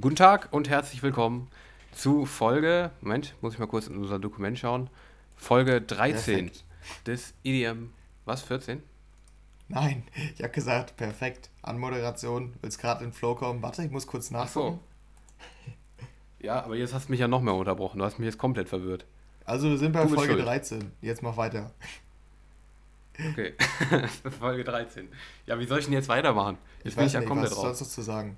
Guten Tag und herzlich willkommen zu Folge, Moment, muss ich mal kurz in unser Dokument schauen, Folge 13 Perfekt. des EDM, was, 14? Nein, ich habe gesagt, perfekt. Anmoderation, willst gerade in Flow kommen. Warte, ich muss kurz nachgucken. Ja, aber jetzt hast du mich ja noch mehr unterbrochen, du hast mich jetzt komplett verwirrt. Also wir sind bei Folge schuld. 13. Jetzt mach weiter. Okay, Folge 13. Ja, wie soll ich denn jetzt weitermachen? Jetzt Ich bin weiß ich ja nicht, komplett was raus. sollst du zu sagen?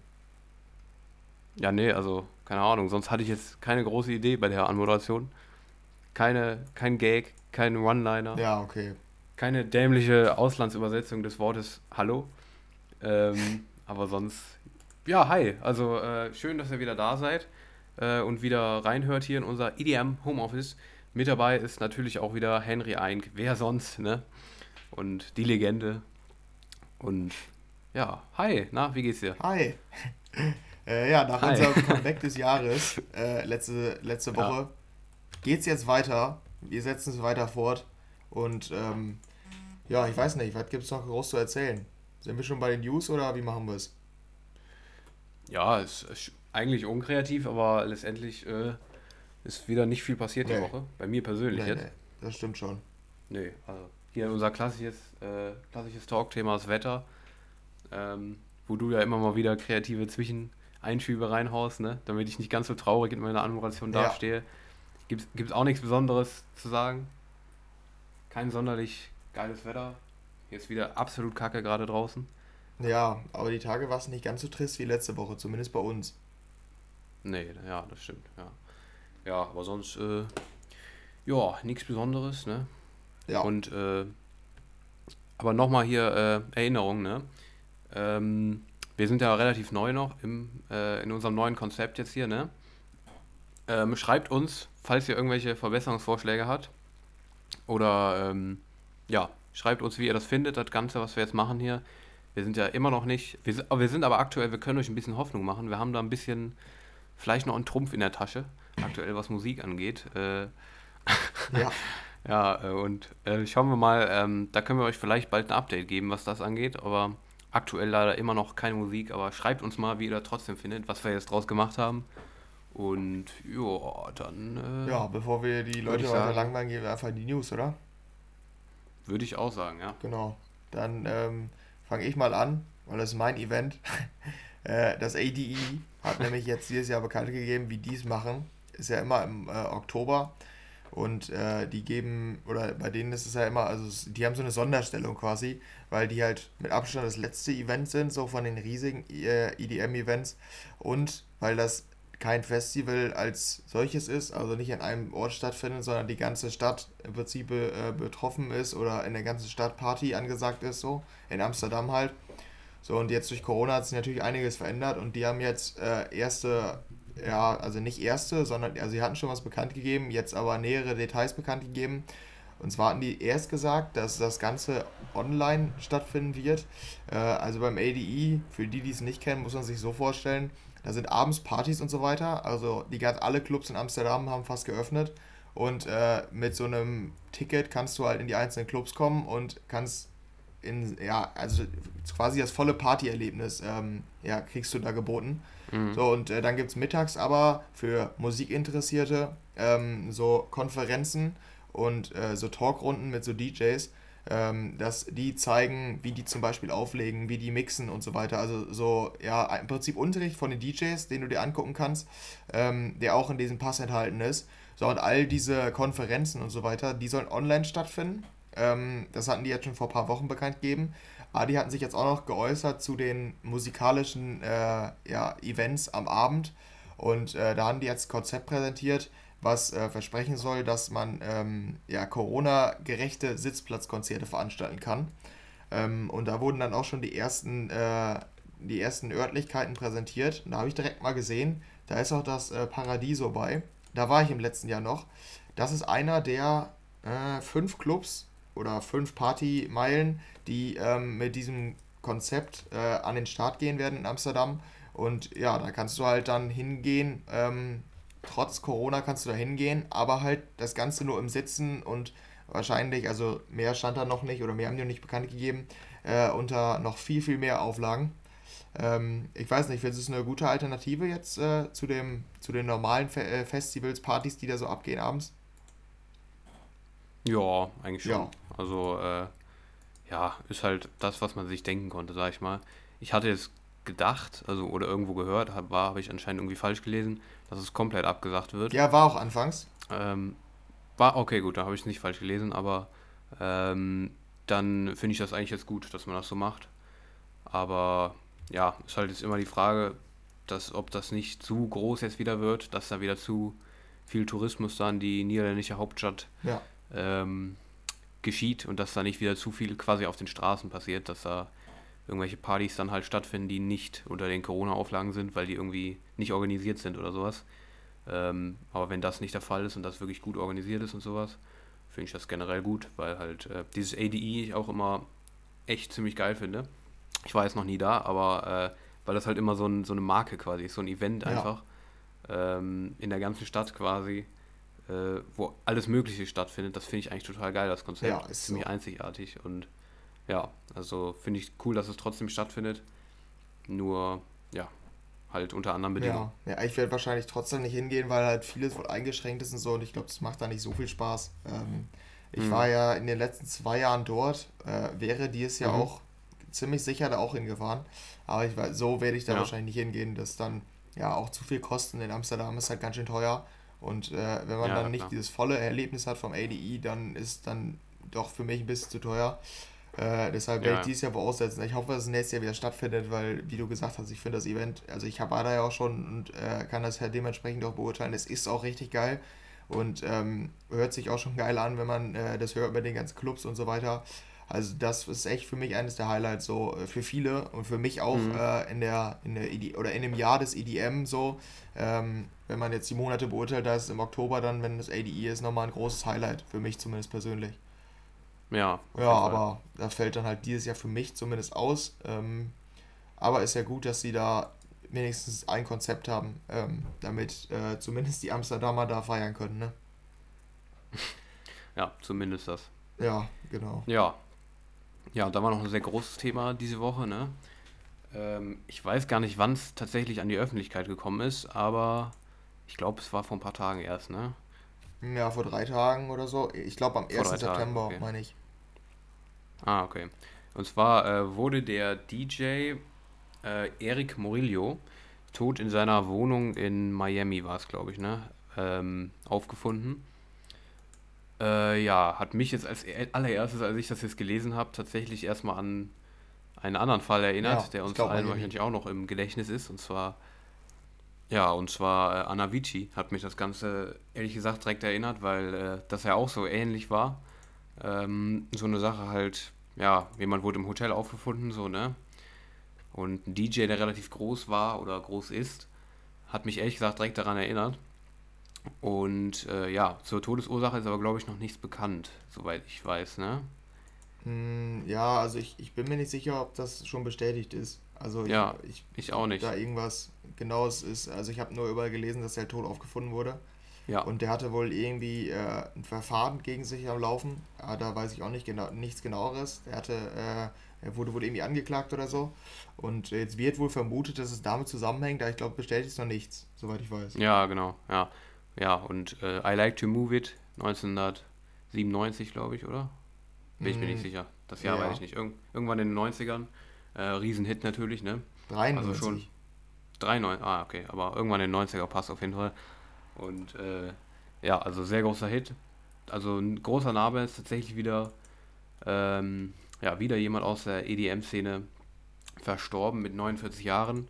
Ja, nee, also, keine Ahnung, sonst hatte ich jetzt keine große Idee bei der Anmoderation. Keine, kein Gag, kein One-Liner. Ja, okay. keine dämliche Auslandsübersetzung des Wortes Hallo. Ähm, aber sonst, ja, hi. Also äh, schön, dass ihr wieder da seid äh, und wieder reinhört hier in unser EDM Homeoffice. Mit dabei ist natürlich auch wieder Henry Eink. Wer sonst, ne? Und die Legende. Und ja, hi, na, wie geht's dir? Hi. Äh, ja, nach Hi. unserem Comeback des Jahres, äh, letzte, letzte Ja. Woche, geht's jetzt weiter. Wir setzen es weiter fort. Und ähm, ja, ich weiß nicht, was gibt's noch groß zu erzählen? Sind wir schon bei den News oder wie machen wir es? Ja, es ist eigentlich unkreativ, aber letztendlich äh, ist wieder nicht viel passiert die Nee. Woche. Bei mir persönlich Nee, jetzt. nee, das stimmt schon. Nee, also hier unser klassisches, äh, klassisches Talkthema das Wetter, ähm, wo du ja immer mal wieder kreative Zwischeneinschübe reinhaust, ne? damit ich nicht ganz so traurig in meiner Anmoderation Ja. dastehe. Gibt es auch nichts Besonderes zu sagen. Kein sonderlich geiles Wetter. Hier ist wieder absolut kacke gerade draußen. Ja, aber die Tage war es nicht ganz so trist wie letzte Woche, zumindest bei uns. Nee, ja, das stimmt, ja. Ja, aber sonst, äh, ja, nichts Besonderes, ne? Ja, Und äh, aber nochmal hier äh, Erinnerung, ne? Ähm, wir sind ja relativ neu noch im, äh, in unserem neuen Konzept jetzt hier, ne? Ähm, schreibt uns, falls ihr irgendwelche Verbesserungsvorschläge habt. Oder ähm, ja, schreibt uns, wie ihr das findet, das Ganze, was wir jetzt machen hier. Wir sind ja immer noch nicht, wir sind, aber wir sind aber aktuell, wir können euch ein bisschen Hoffnung machen. Wir haben da ein bisschen, vielleicht noch einen Trumpf in der Tasche, aktuell was Musik angeht. Äh, ja, ja, äh, und äh, schauen wir mal, ähm, da können wir euch vielleicht bald ein Update geben, was das angeht, aber aktuell leider immer noch keine Musik, aber schreibt uns mal, wie ihr das trotzdem findet, was wir jetzt draus gemacht haben. Und ja, dann äh, ja, bevor wir die Leute weiter langweilen, gehen wir einfach in die News, oder? würde ich auch sagen, ja. Genau. Dann ähm, fange ich mal an, weil das ist mein Event. äh, das ADE hat nämlich jetzt dieses Jahr bekannt gegeben, wie die es machen. Ist ja immer im äh, Oktober. Und äh, die geben, oder bei denen ist es ja immer, also die haben so eine Sonderstellung quasi, weil die halt mit Abstand das letzte Event sind, so von den riesigen äh, EDM-Events. Und weil das kein Festival als solches ist, also nicht an einem Ort stattfindet, sondern die ganze Stadt im Prinzip äh, betroffen ist oder in der ganzen Stadt Party angesagt ist, so in Amsterdam halt. So, und jetzt durch Corona hat sich natürlich einiges verändert und die haben jetzt äh, erste, ja, also nicht erste, sondern, also sie hatten schon was bekannt gegeben, jetzt aber nähere Details bekannt gegeben. Und zwar hatten die erst gesagt, dass das Ganze online stattfinden wird. Äh, also beim ADE, für die, die es nicht kennen, muss man sich so vorstellen, da sind abends Partys und so weiter. Also die ganz alle Clubs in Amsterdam haben fast geöffnet. Und äh, mit so einem Ticket kannst du halt in die einzelnen Clubs kommen und kannst in, ja, also quasi das volle Partyerlebnis, ähm, ja, kriegst du da geboten. Mhm. So, und äh, dann gibt es mittags aber für Musikinteressierte ähm, so Konferenzen und äh, so Talkrunden mit so DJs, ähm, dass die zeigen, wie die zum Beispiel auflegen, wie die mixen und so weiter. Also so, ja, im Prinzip Unterricht von den DJs, den du dir angucken kannst, ähm, der auch in diesem Pass enthalten ist. So, und all diese Konferenzen und so weiter, die sollen online stattfinden. Ähm, das hatten die jetzt schon vor ein paar Wochen bekannt gegeben. Aber die hatten sich jetzt auch noch geäußert zu den musikalischen äh, ja, Events am Abend. Und äh, da haben die jetzt ein Konzept präsentiert, was äh, versprechen soll, dass man ähm, ja, Corona-gerechte Sitzplatzkonzerte veranstalten kann. Ähm, und da wurden dann auch schon die ersten, äh, die ersten Örtlichkeiten präsentiert. Und da habe ich direkt mal gesehen, da ist auch das äh, Paradiso bei. Da war ich im letzten Jahr noch. Das ist einer der äh, fünf Clubs oder fünf Partymeilen, die ähm, mit diesem Konzept äh, an den Start gehen werden in Amsterdam. Und ja, da kannst du halt dann hingehen. Ähm, trotz Corona kannst du da hingehen, aber halt das Ganze nur im Sitzen und wahrscheinlich, also mehr stand da noch nicht oder mehr haben die noch nicht bekannt gegeben, äh, unter noch viel, viel mehr Auflagen. Ähm, ich weiß nicht, findest du es eine gute Alternative jetzt äh, zu, dem, zu den normalen Fe äh, Festivals, Partys, die da so abgehen abends? Ja, eigentlich schon. Ja. Also, äh, ja, ist halt das, was man sich denken konnte, sag ich mal. Ich hatte jetzt gedacht, also oder irgendwo gehört, hab, war, habe ich anscheinend irgendwie falsch gelesen, dass es komplett abgesagt wird. Ja, war auch anfangs. Ähm, war, okay, gut, da habe ich es nicht falsch gelesen, aber ähm, dann finde ich das eigentlich jetzt gut, dass man das so macht. Aber ja, ist halt jetzt immer die Frage, dass, ob das nicht zu groß jetzt wieder wird, dass da wieder zu viel Tourismus dann die niederländische Hauptstadt ja. Ähm, geschieht und dass da nicht wieder zu viel quasi auf den Straßen passiert, dass da irgendwelche Partys dann halt stattfinden, die nicht unter den Corona-Auflagen sind, weil die irgendwie nicht organisiert sind oder sowas. Ähm, aber wenn das nicht der Fall ist und das wirklich gut organisiert ist und sowas, finde ich das generell gut, weil halt äh, dieses ADE ich auch immer echt ziemlich geil finde. Ich war jetzt noch nie da, aber äh, weil das halt immer so, ein, so eine Marke quasi ist, so ein Event einfach ja. ähm, in der ganzen Stadt quasi, äh, wo alles Mögliche stattfindet. Das finde ich eigentlich total geil, das Konzept. Ja, ist ziemlich so. einzigartig und ja, also finde ich cool, dass es trotzdem stattfindet. Nur, ja, halt unter anderen Bedingungen. Ja, ja ich werde wahrscheinlich trotzdem nicht hingehen, weil halt vieles wohl eingeschränkt ist und so und ich glaube, das macht da nicht so viel Spaß. Ähm, ich mhm. war ja in den letzten zwei Jahren dort, äh, wäre dies ja mhm. auch ziemlich sicher da auch hingefahren, aber ich, so werde ich da ja. wahrscheinlich nicht hingehen, dass dann ja auch zu viel kosten. In Amsterdam ist halt ganz schön teuer und äh, wenn man ja, dann nicht klar. dieses volle Erlebnis hat vom ADE, dann ist dann doch für mich ein bisschen zu teuer. Äh, deshalb werde ja. ich dieses Jahr voraussetzen. Ich hoffe, dass es nächstes Jahr wieder stattfindet, weil, wie du gesagt hast, ich finde das Event, also ich war da ja auch schon und äh, kann das halt dementsprechend auch beurteilen. Es ist auch richtig geil und ähm, hört sich auch schon geil an, wenn man äh, das hört über den ganzen Clubs und so weiter. Also das ist echt für mich eines der Highlights so äh, für viele und für mich auch mhm. äh, in der in der ED, oder in dem Jahr des EDM so. Ähm, wenn man jetzt die Monate beurteilt, da ist im Oktober dann, wenn das ADE ist, nochmal ein großes Highlight für mich zumindest persönlich. Ja. Ja, aber da fällt dann halt dieses Jahr für mich zumindest aus. Ähm, aber ist ja gut, dass sie da wenigstens ein Konzept haben, ähm, damit äh, zumindest die Amsterdamer da feiern können, ne? Ja, zumindest das. Ja, genau. Ja. Ja, da war noch ein sehr großes Thema diese Woche, ne? Ähm, ich weiß gar nicht, wann es tatsächlich an die Öffentlichkeit gekommen ist, aber ich glaube, es war vor ein paar Tagen erst, ne? Ja, vor drei Tagen oder so. Ich glaube am 1. September, okay. meine ich. Ah, okay. Und zwar äh, wurde der DJ äh, Eric Morillo tot in seiner Wohnung in Miami, war es, glaube ich, ne? Ähm, aufgefunden. Äh, ja, hat mich jetzt als allererstes, als ich das jetzt gelesen habe, tatsächlich erstmal an einen anderen Fall erinnert, ja, der uns allen wahrscheinlich auch noch im Gedächtnis ist. Und zwar, ja, und zwar äh, Anna Vici hat mich das Ganze ehrlich gesagt direkt erinnert, weil äh, das ja auch so ähnlich war ähm, so eine Sache halt, ja, jemand wurde im Hotel aufgefunden, so, ne? Und ein DJ, der relativ groß war oder groß ist, hat mich ehrlich gesagt direkt daran erinnert. Und äh, ja, zur Todesursache ist aber, glaube ich, noch nichts bekannt, soweit ich weiß, ne? Hm, ja, also ich, ich bin mir nicht sicher, ob das schon bestätigt ist. Also ich, ja, ich, ich auch nicht. Da irgendwas Genaues ist. Also ich habe nur überall gelesen, dass er tot aufgefunden wurde. Ja. Und der hatte wohl irgendwie äh, ein Verfahren gegen sich am Laufen. Ja, da weiß ich auch nicht genau, nichts genaueres. Er hatte, äh, er wurde wohl irgendwie angeklagt oder so. Und jetzt wird wohl vermutet, dass es damit zusammenhängt, aber ich glaube, bestätigt ist noch nichts, soweit ich weiß. Ja, genau, ja. Ja, und äh, I Like to Move It 1997, glaube ich, oder? Bin ich mir nicht hm. sicher. Das Jahr ja. weiß ich nicht. Irg irgendwann in den 90ern. Äh, Riesenhit natürlich, ne? 93. Also schon 93, ah, okay. Aber irgendwann in den 90er passt auf jeden Fall. Und äh, ja, also sehr großer Hit. Also ein großer Name ist tatsächlich wieder, ähm, ja, wieder jemand aus der EDM-Szene verstorben mit 49 Jahren.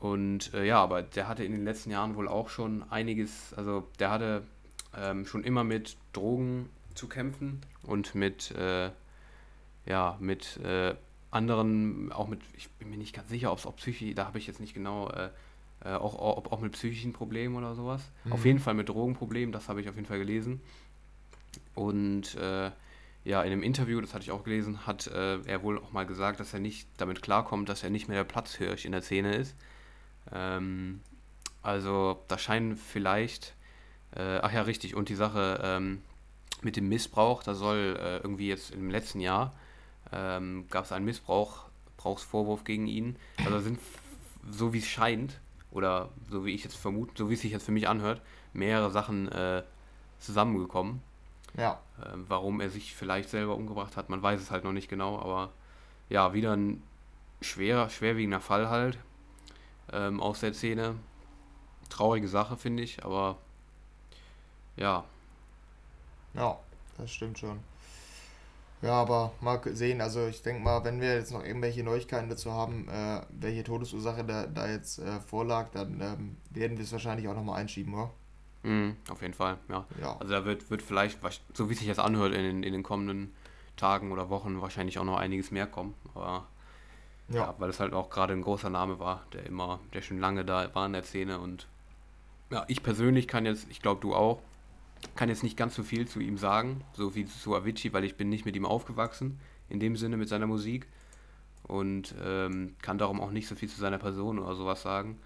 Und äh, ja, aber der hatte in den letzten Jahren wohl auch schon einiges, also der hatte ähm, schon immer mit Drogen zu kämpfen und mit, äh, ja, mit äh, anderen, auch mit, ich bin mir nicht ganz sicher, ob es auch Psyche, da habe ich jetzt nicht genau äh, äh, auch, auch, auch mit psychischen Problemen oder sowas. Mhm. Auf jeden Fall mit Drogenproblemen, das habe ich auf jeden Fall gelesen. Und äh, ja, in einem Interview, das hatte ich auch gelesen, hat er wohl auch mal gesagt, dass er nicht damit klarkommt, dass er nicht mehr der Platzhirsch in der Szene ist. Ähm, also da scheinen vielleicht, äh, ach ja, richtig, und die Sache ähm, mit dem Missbrauch, da soll äh, irgendwie jetzt im letzten Jahr ähm, gab es einen Missbrauch Missbrauchsvorwurf gegen ihn. Also sind, so wie es scheint, oder so wie ich jetzt vermute, so wie es sich jetzt für mich anhört, mehrere Sachen äh, zusammengekommen. Ja. Äh, warum er sich vielleicht selber umgebracht hat, man weiß es halt noch nicht genau, aber ja, wieder ein schwerer, schwerwiegender Fall halt ähm, aus der Szene. Traurige Sache, finde ich, aber ja. Ja, das stimmt schon. Ja, aber mal sehen, also ich denke mal, wenn wir jetzt noch irgendwelche Neuigkeiten dazu haben, äh, welche Todesursache da, da jetzt äh, vorlag, dann ähm, werden wir es wahrscheinlich auch nochmal einschieben, oder? Mm, auf jeden Fall, ja. ja. Also da wird, wird vielleicht, so wie sich das anhört, in den, in den kommenden Tagen oder Wochen wahrscheinlich auch noch einiges mehr kommen. Aber ja, ja weil es halt auch gerade ein großer Name war, der immer, der schon lange da war in der Szene und ja, ich persönlich kann jetzt, ich glaube du auch, kann jetzt nicht ganz so viel zu ihm sagen, so wie zu Avicii, weil ich bin nicht mit ihm aufgewachsen, in dem Sinne mit seiner Musik und ähm, kann darum auch nicht so viel zu seiner Person oder sowas sagen.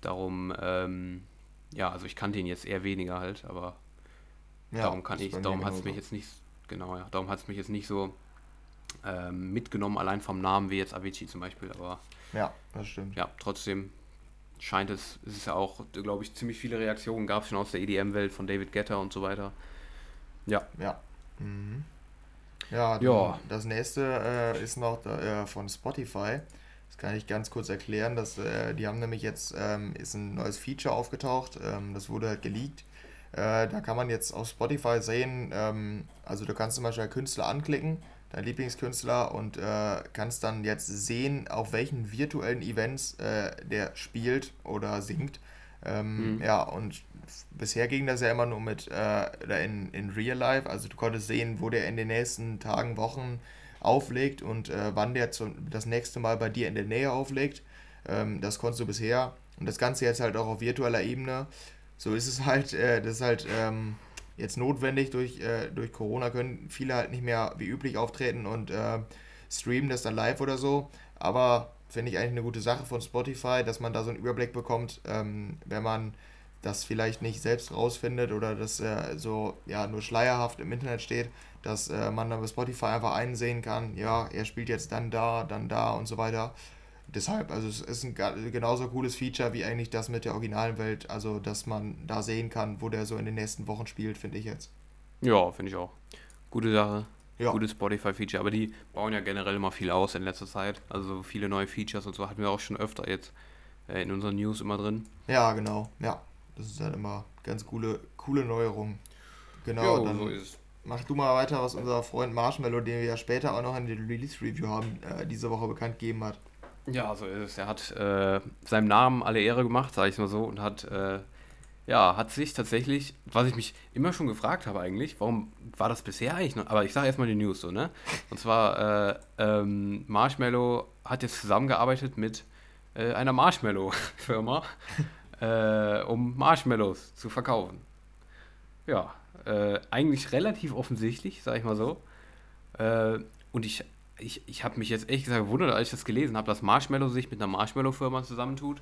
Darum, ähm, ja, also ich kannte ihn jetzt eher weniger halt, aber ja, darum kann ich, darum hat es mich jetzt nicht, genau, ja, darum hat es mich jetzt nicht so ähm, mitgenommen, allein vom Namen wie jetzt Avicii zum Beispiel, aber ja, das stimmt. Ja, trotzdem scheint es, es ist ja auch, glaube ich, ziemlich viele Reaktionen gab es schon aus der EDM-Welt von David Guetta und so weiter. Ja. Ja. Mhm. Ja, ja. das nächste äh, ist noch äh, von Spotify. Das kann ich ganz kurz erklären. Dass, äh, die haben nämlich jetzt ähm, ist ein neues Feature aufgetaucht. Ähm, das wurde halt geleakt. Äh, da kann man jetzt auf Spotify sehen, ähm, also du kannst zum Beispiel Künstler anklicken dein Lieblingskünstler und äh, kannst dann jetzt sehen, auf welchen virtuellen Events äh, der spielt oder singt. Ähm, mhm. Ja, und bisher ging das ja immer nur mit äh, in, in Real Life, also du konntest sehen, wo der in den nächsten Tagen, Wochen auflegt und äh, wann der zum, das nächste Mal bei dir in der Nähe auflegt. Ähm, das konntest du bisher. Und das Ganze jetzt halt auch auf virtueller Ebene. So ist es halt, äh, das ist halt. Ähm, jetzt notwendig. Durch, äh, durch Corona können viele halt nicht mehr wie üblich auftreten und äh, streamen das dann live oder so. Aber finde ich eigentlich eine gute Sache von Spotify, dass man da so einen Überblick bekommt, ähm, wenn man das vielleicht nicht selbst rausfindet oder das äh, so ja nur schleierhaft im Internet steht, dass äh, man dann bei Spotify einfach einsehen kann, ja, er spielt jetzt dann da, dann da und so weiter deshalb, also es ist ein genauso cooles Feature wie eigentlich das mit der originalen Welt, also dass man da sehen kann, wo der so in den nächsten Wochen spielt, finde ich jetzt. Ja, finde ich auch. Gute Sache. Ja. Gutes Spotify-Feature, aber die bauen ja generell immer viel aus in letzter Zeit. Also viele neue Features und so hatten wir auch schon öfter jetzt äh, in unseren News immer drin. Ja, genau. Ja, das ist halt immer ganz coole, coole Neuerungen. Genau, jo, dann so ist mach du mal weiter, was unser Freund Marshmallow, den wir ja später auch noch in der Release-Review haben, äh, diese Woche bekannt gegeben hat. Ja, so ist es. Er hat äh, seinem Namen alle Ehre gemacht, sage ich mal so, und hat, äh, ja, hat sich tatsächlich, was ich mich immer schon gefragt habe eigentlich, warum war das bisher eigentlich noch, aber ich sage erstmal die News so, ne? Und zwar, äh, ähm, Marshmallow hat jetzt zusammengearbeitet mit äh, einer Marshmallow-Firma, äh, um Marshmallows zu verkaufen. Ja, äh, eigentlich relativ offensichtlich, sage ich mal so. und ich ich, ich habe mich jetzt echt gesagt gewundert, als ich das gelesen habe, dass Marshmallow sich mit einer Marshmallow-Firma zusammentut.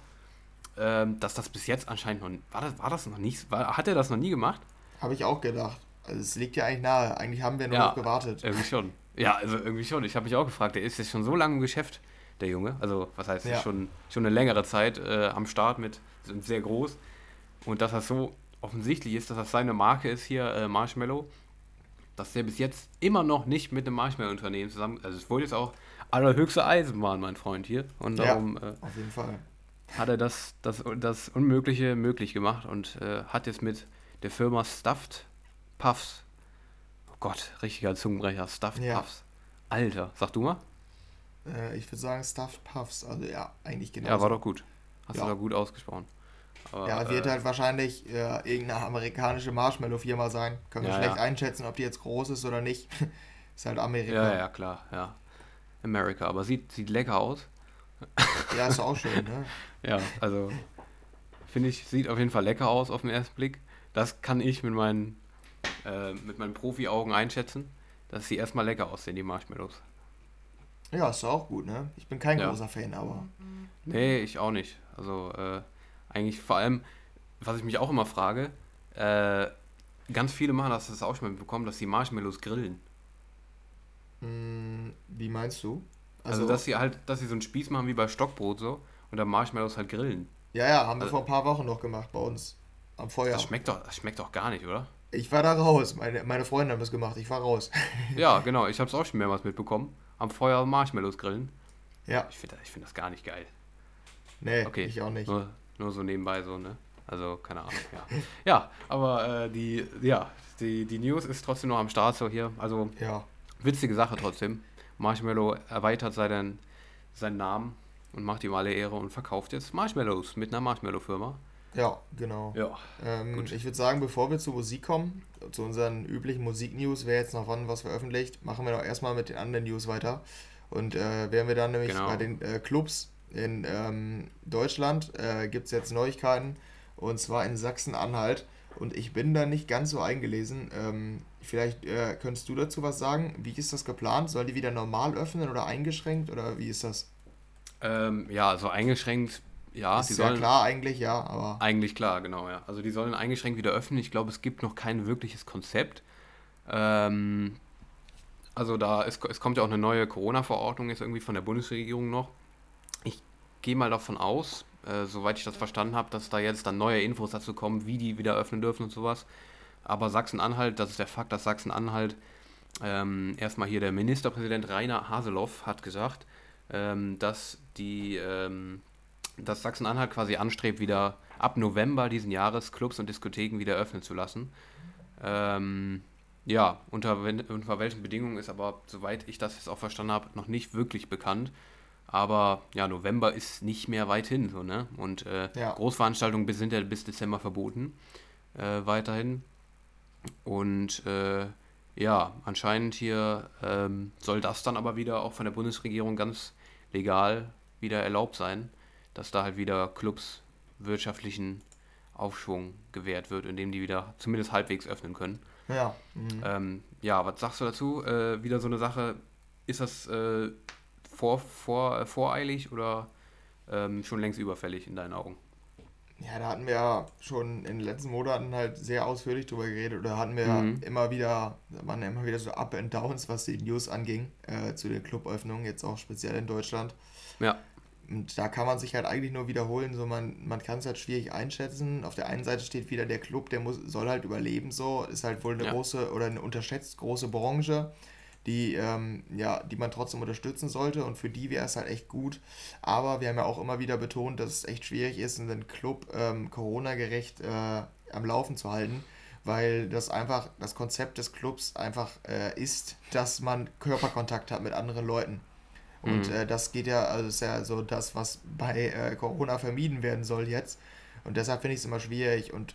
Ähm, dass das bis jetzt anscheinend noch. War das, war das noch nicht? War, hat er das noch nie gemacht? Habe ich auch gedacht. Also es liegt ja eigentlich nahe. Eigentlich haben wir nur ja, noch gewartet. Irgendwie schon. Ja, also irgendwie schon. Ich habe mich auch gefragt, der ist jetzt schon so lange im Geschäft, der Junge. Also, was heißt, ja. schon, schon eine längere Zeit äh, am Start mit, sind sehr groß. Und dass das so offensichtlich ist, dass das seine Marke ist hier, äh, Marshmallow dass der bis jetzt immer noch nicht mit dem Marshmallow-Unternehmen zusammen, also es wurde jetzt auch allerhöchste Eisenbahn, mein Freund hier. Und darum ja, äh, auf jeden Fall. hat er das, das, das Unmögliche möglich gemacht und äh, hat jetzt mit der Firma Stuffed Puffs, oh Gott, richtiger Zungenbrecher, Stuffed ja. Puffs. Alter, sag du mal? Äh, ich würde sagen Stuffed Puffs, also ja, eigentlich genau. Ja, war doch gut. Hast ja. du da gut ausgesprochen. Aber, ja, wird äh, halt wahrscheinlich äh, irgendeine amerikanische Marshmallow-Firma sein. Können wir ja, schlecht ja. einschätzen, ob die jetzt groß ist oder nicht. ist halt Amerika. Ja, ja, klar, ja. Amerika, aber sieht, sieht lecker aus. ja, ist auch schön, ne? ja, also finde ich, sieht auf jeden Fall lecker aus auf den ersten Blick. Das kann ich mit meinen, äh, mit meinen Profi-Augen einschätzen, dass sie erstmal lecker aussehen, die Marshmallows. Ja, ist auch gut, ne? Ich bin kein ja. großer Fan, aber. Nee, ich auch nicht. Also, äh, eigentlich vor allem, was ich mich auch immer frage, äh, ganz viele machen das, das auch schon mal bekommen, dass die Marshmallows grillen. Hm, wie meinst du? Also, also, dass sie halt, dass sie so einen Spieß machen wie bei Stockbrot so und dann Marshmallows halt grillen. Ja, ja, haben also, wir vor ein paar Wochen noch gemacht bei uns am Feuer. Das schmeckt doch, das schmeckt doch gar nicht, oder? Ich war da raus. Meine, meine Freunde haben das gemacht. Ich war raus. ja, genau. Ich habe es auch schon mehrmals mitbekommen. Am Feuer Marshmallows grillen. Ja. Ich finde ich find das gar nicht geil. Nee, okay. ich auch nicht. Nur, nur so nebenbei so, ne? Also, keine Ahnung, ja. ja, aber äh, die, ja, die, die News ist trotzdem noch am Start so hier. Also, ja. witzige Sache trotzdem. Marshmallow erweitert seinen, seinen Namen und macht ihm alle Ehre und verkauft jetzt Marshmallows mit einer Marshmallow-Firma. Ja, genau. Ja. Ähm, ich würde sagen, bevor wir zur Musik kommen, zu unseren üblichen Musik-News, wer jetzt noch wann was veröffentlicht, machen wir doch erstmal mit den anderen News weiter. Und äh, wären wir dann nämlich genau. bei den äh, Clubs in ähm, Deutschland, äh, gibt es jetzt Neuigkeiten. Und zwar in Sachsen-Anhalt. Und ich bin da nicht ganz so eingelesen. Ähm, vielleicht äh, könntest du dazu was sagen. Wie ist das geplant? Soll die wieder normal öffnen oder eingeschränkt? Oder wie ist das? Ähm, ja, also eingeschränkt, ja. Ist die ja klar eigentlich, ja, aber... Eigentlich klar, genau, ja. Also die sollen eingeschränkt wieder öffnen. Ich glaube, es gibt noch kein wirkliches Konzept. Ähm, also da ist, es kommt ja auch eine neue Corona-Verordnung jetzt irgendwie von der Bundesregierung noch. Gehe mal davon aus, äh, soweit ich das verstanden habe, dass da jetzt dann neue Infos dazu kommen, wie die wieder öffnen dürfen und sowas. Aber Sachsen-Anhalt, das ist der Fakt, dass Sachsen-Anhalt ähm, erstmal hier der Ministerpräsident Rainer Haseloff hat gesagt, ähm, dass ähm, dass Sachsen-Anhalt quasi anstrebt, wieder ab November diesen Jahres Clubs und Diskotheken wieder öffnen zu lassen. Ähm, ja, unter, unter welchen Bedingungen ist aber, soweit ich das jetzt auch verstanden habe, noch nicht wirklich bekannt. Aber ja, November ist nicht mehr weit hin, so, ne? Und äh, ja. Großveranstaltungen sind ja bis Dezember verboten, äh, weiterhin. Und äh, ja, anscheinend hier ähm, soll das dann aber wieder auch von der Bundesregierung ganz legal wieder erlaubt sein, dass da halt wieder Clubs wirtschaftlichen Aufschwung gewährt wird, indem die wieder zumindest halbwegs öffnen können. Ja. Mhm. Ähm, ja, was sagst du dazu? Äh, wieder so eine Sache, ist das äh, vor, vor, äh, voreilig oder ähm, schon längst überfällig in deinen Augen? Ja, da hatten wir ja schon in den letzten Monaten halt sehr ausführlich drüber geredet oder hatten wir mhm. immer wieder, waren immer wieder so Up and Downs, was die News anging, äh, zu den Cluböffnungen, jetzt auch speziell in Deutschland. Ja. Und da kann man sich halt eigentlich nur wiederholen, so man, man kann es halt schwierig einschätzen. Auf der einen Seite steht wieder der Club, der muss, soll halt überleben, so, ist halt wohl eine ja. große oder eine unterschätzt große Branche die, ähm, ja, die man trotzdem unterstützen sollte und für die wäre es halt echt gut. Aber wir haben ja auch immer wieder betont, dass es echt schwierig ist, einen Club ähm, Corona-gerecht äh, am Laufen zu halten, weil das einfach das Konzept des Clubs einfach äh, ist, dass man Körperkontakt hat mit anderen Leuten. Und mhm. äh, das geht ja, also ist ja so das, was bei äh, Corona vermieden werden soll jetzt. Und deshalb finde ich es immer schwierig. Und